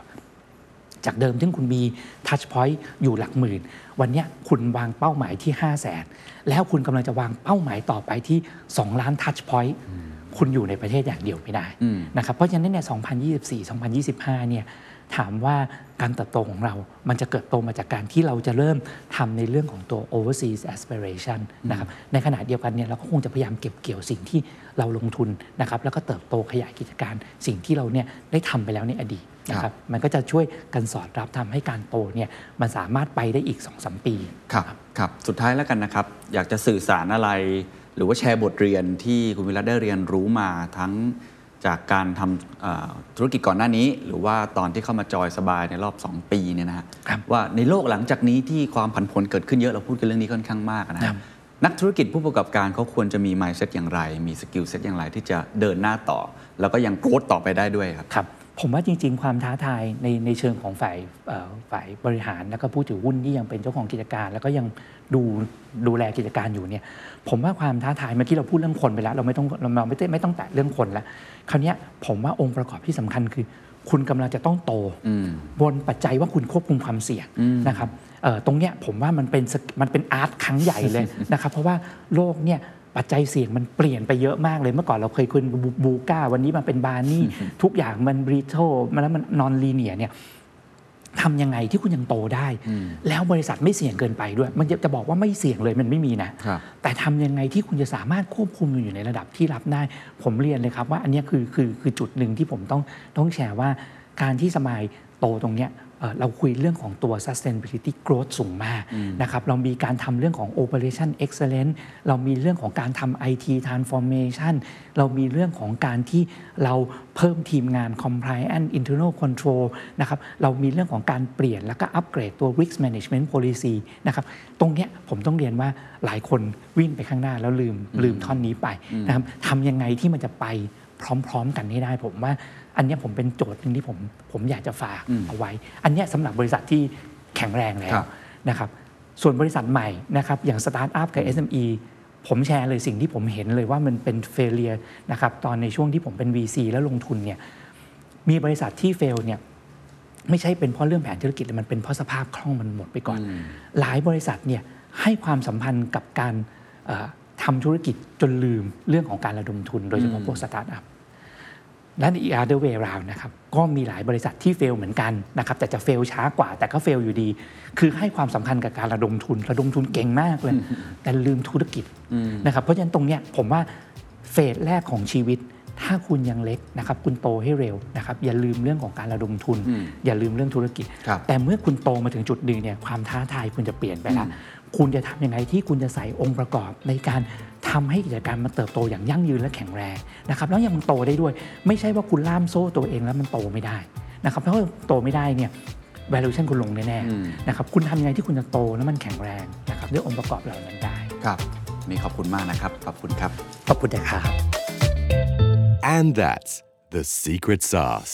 จากเดิมที่คุณมี Touch Point อยู่หลักหมื่น วันเนี้ยคุณวางเป้าหมายที่ 5 0 0แสนแล้วคุณกำลังจะวางเป้าหมายต่อไปที่ 2 ล้าน Touch Point คุณอยู่ในประเทศอย่างเดียวไม่ได้อืมนะครับเพราะฉะนั้นเนี่ย2024 2025 เนี่ยถามว่าการเติบโตของเรา มันจะเกิดโตมาจากการที่เราจะเริ่มทำในเรื่องของตัว overseas aspiration นะครับ ในขณะเดียวกันเนี่ยเราก็คงจะพยายามเก็บเกี่ยวสิ่งที่เราลงทุนนะครับ แล้วก็เติบโตขยายกิจการสิ่งที่เราเนี่ยได้ทำไปแล้วในอดีต นะครับมันก็จะช่วยกันสอดรับทำให้การโตเนี่ยมันสามารถไปได้อีก2-3ปีครับครับสุดท้ายแล้วกันนะครับ อยากจะสื่อสารอะไร หรือว่าแชร์บทเรียนที่คุณวิรัชได้เรียนรู้มาทั้งจากการทำเอ่อธุรกิจก่อนหน้านี้ หรือว่าตอนที่เข้ามาจอยสบายในรอบ 2 ปีเนี่ยนะฮะครับว่าในโลกหลังจากนี้ที่ความผันผวนเกิดขึ้นเยอะเราพูดกันเรื่องนี้ค่อนข้างมากนะคครัรับบนักธุรกิจผู้ประกอบการเขาควรจะมี mindset อย่างไร มี skill set อย่างไรที่จะเดินหน้าต่อ แล้วก็ยัง growth ต่อไปได้ด้วยครับครับ ผมว่าจริง ๆ ความท้าทายในในเชิงของฝ่ายเอ่อฝ่ายบริหาร แล้วก็ผู้ถือหุ้นที่ยังเป็นเจ้าของกิจการ แล้วก็ยังดูดูแลกิจการอยู่เนี่ยผมว่าความท้าทายเมื่อกี้เราพูดเรื่องคนไปแล้ว เราไม่ต้องเราเราไม่ได้ไม่ต้องแตะเรื่องคนแล้วคราวเนี้ยผมว่าองค์ประกอบที่สำคัญคือ คุณกำลังจะต้องโตอืมบนปัจจัยว่าคุณควบคุมความเสี่ยงนะครับเอ่อตรงเนี้ยผมว่ามันเป็นสกมันเป็นอาร์ตครั้งใหญ่เลยนะครับเพราะว่าโลกเนี่ย ปัจจัยเสี่ยงมันเปลี่ยนไปเยอะมากเลยเมื่อก่อนเราเคยคุยบูบูก้า วันนี้มันเป็นบาร์นี่ ทุกอย่างมันบริโทมันแล้วมันนอนลีเนียเนี่ยทำยังไงที่คุณยังโตได้ แล้วบริษัทไม่เสี่ยงเกินไปด้วย มันจะจะบอกว่าไม่เสี่ยงเลยมันไม่มีนะครับแต่ทำยังไงที่คุณจะสามารถควบคุมอยู่ในระดับที่รับได้ ผมเรียนเลยครับว่าอันเนี้ยคือคือคือจุดหนึ่งที่ผมต้องต้องแชร์ว่าการที่สมายโตตรงเนี้ย เอ่อเราคุยเรื่องของตัว sustainability growth สูงมากนะครับเรามีการทำเรื่องของ operation excellence เรามีเรื่องของการทำ IT transformation เรามีเรื่องของการที่เราเพิ่มทีมงาน compliance internal control นะครับเรามีเรื่องของการเปลี่ยนแล้วก็อัปเกรดตัว risk management policy นะครับตรงเนี้ยผมต้องเรียนว่าหลายคนวิ่งไปข้างหน้าแล้วลืมลืมท่อนนี้ไปนะครับทำยังไงที่มันจะไปพร้อม ๆ กันให้ได้ผมว่า อันเนี้ยผมเป็นโจทย์หนึ่งที่ผมผมอยากจะฝากเอาไว้ อันเนี้ยสำหรับบริษัทที่แข็งแรงแล้ควรับนะครับส่วนบริษัทใหม่นะครับอย่างสตาร์ทอัพกับ SME ผมแชร์เลยสิ่งที่ผมเห็นเลยว่ามันเป็น failure นะครับตอนในช่วงที่ผมเป็น VC แล้วลงทุนเนี่ยมีบริษัทที่ fail เนี่ยไม่ใช่เป็นเพราะเรื่องแผนธุรกิจแต่มันเป็นเพราะสภาพคล่องมันหมดไปก่อน หลายบริษัทเนี่ยให้ความสัมพันธ์กับการเอ่อทำธุรกิจจนลืมเรื่องของการระดมทุน โดยเฉพาะพวกสตาร์ทอัพ และใน other way round นะครับก็มีหลายบริษัทที่ fail เหมือนกันนะครับแต่จะเฟลช้ากว่าแต่ก็เฟลอยู่ดี คือให้ความสำคัญกับการระดมทุน ระดมทุนเก่งมากเลย แต่ลืมธุรกิจนะครับเพราะฉะนั้นตรงเนี้ยผมว่าเฟสแรกของชีวิต ถ้าคุณยังเล็กนะครับคุณโตให้เร็วนะครับอย่าลืมเรื่องของการระดมทุน อย่าลืมเรื่องธุรกิจครับแต่เมื่อคุณโตมาถึงจุดหนึ่งเนี่ยความท้าทายคุณจะเปลี่ยนไปละ คุณจะทำยังไงที่คุณจะใส่องค์ประกอบในการทำให้กิจการมันเติบโตอย่างยั่งยืนและแข็งแรงนะครับแล้วยังโตได้ด้วย ไม่ใช่ว่าคุณล่ามโซ่ตัวเองแล้วมันโตไม่ได้นะครับเพราะว่าโตไม่ได้เนี่ย valuation คุณลงแน่ๆนะครับคุณทำยังไงที่คุณจะโตแล้วมันแข็งแรงนะครับด้วยองค์ประกอบเหล่านั้นได้ครับนี่ขอบคุณมากนะครับ ขอบคุณครับ ขอบคุณนะครับ And that's the secret sauce.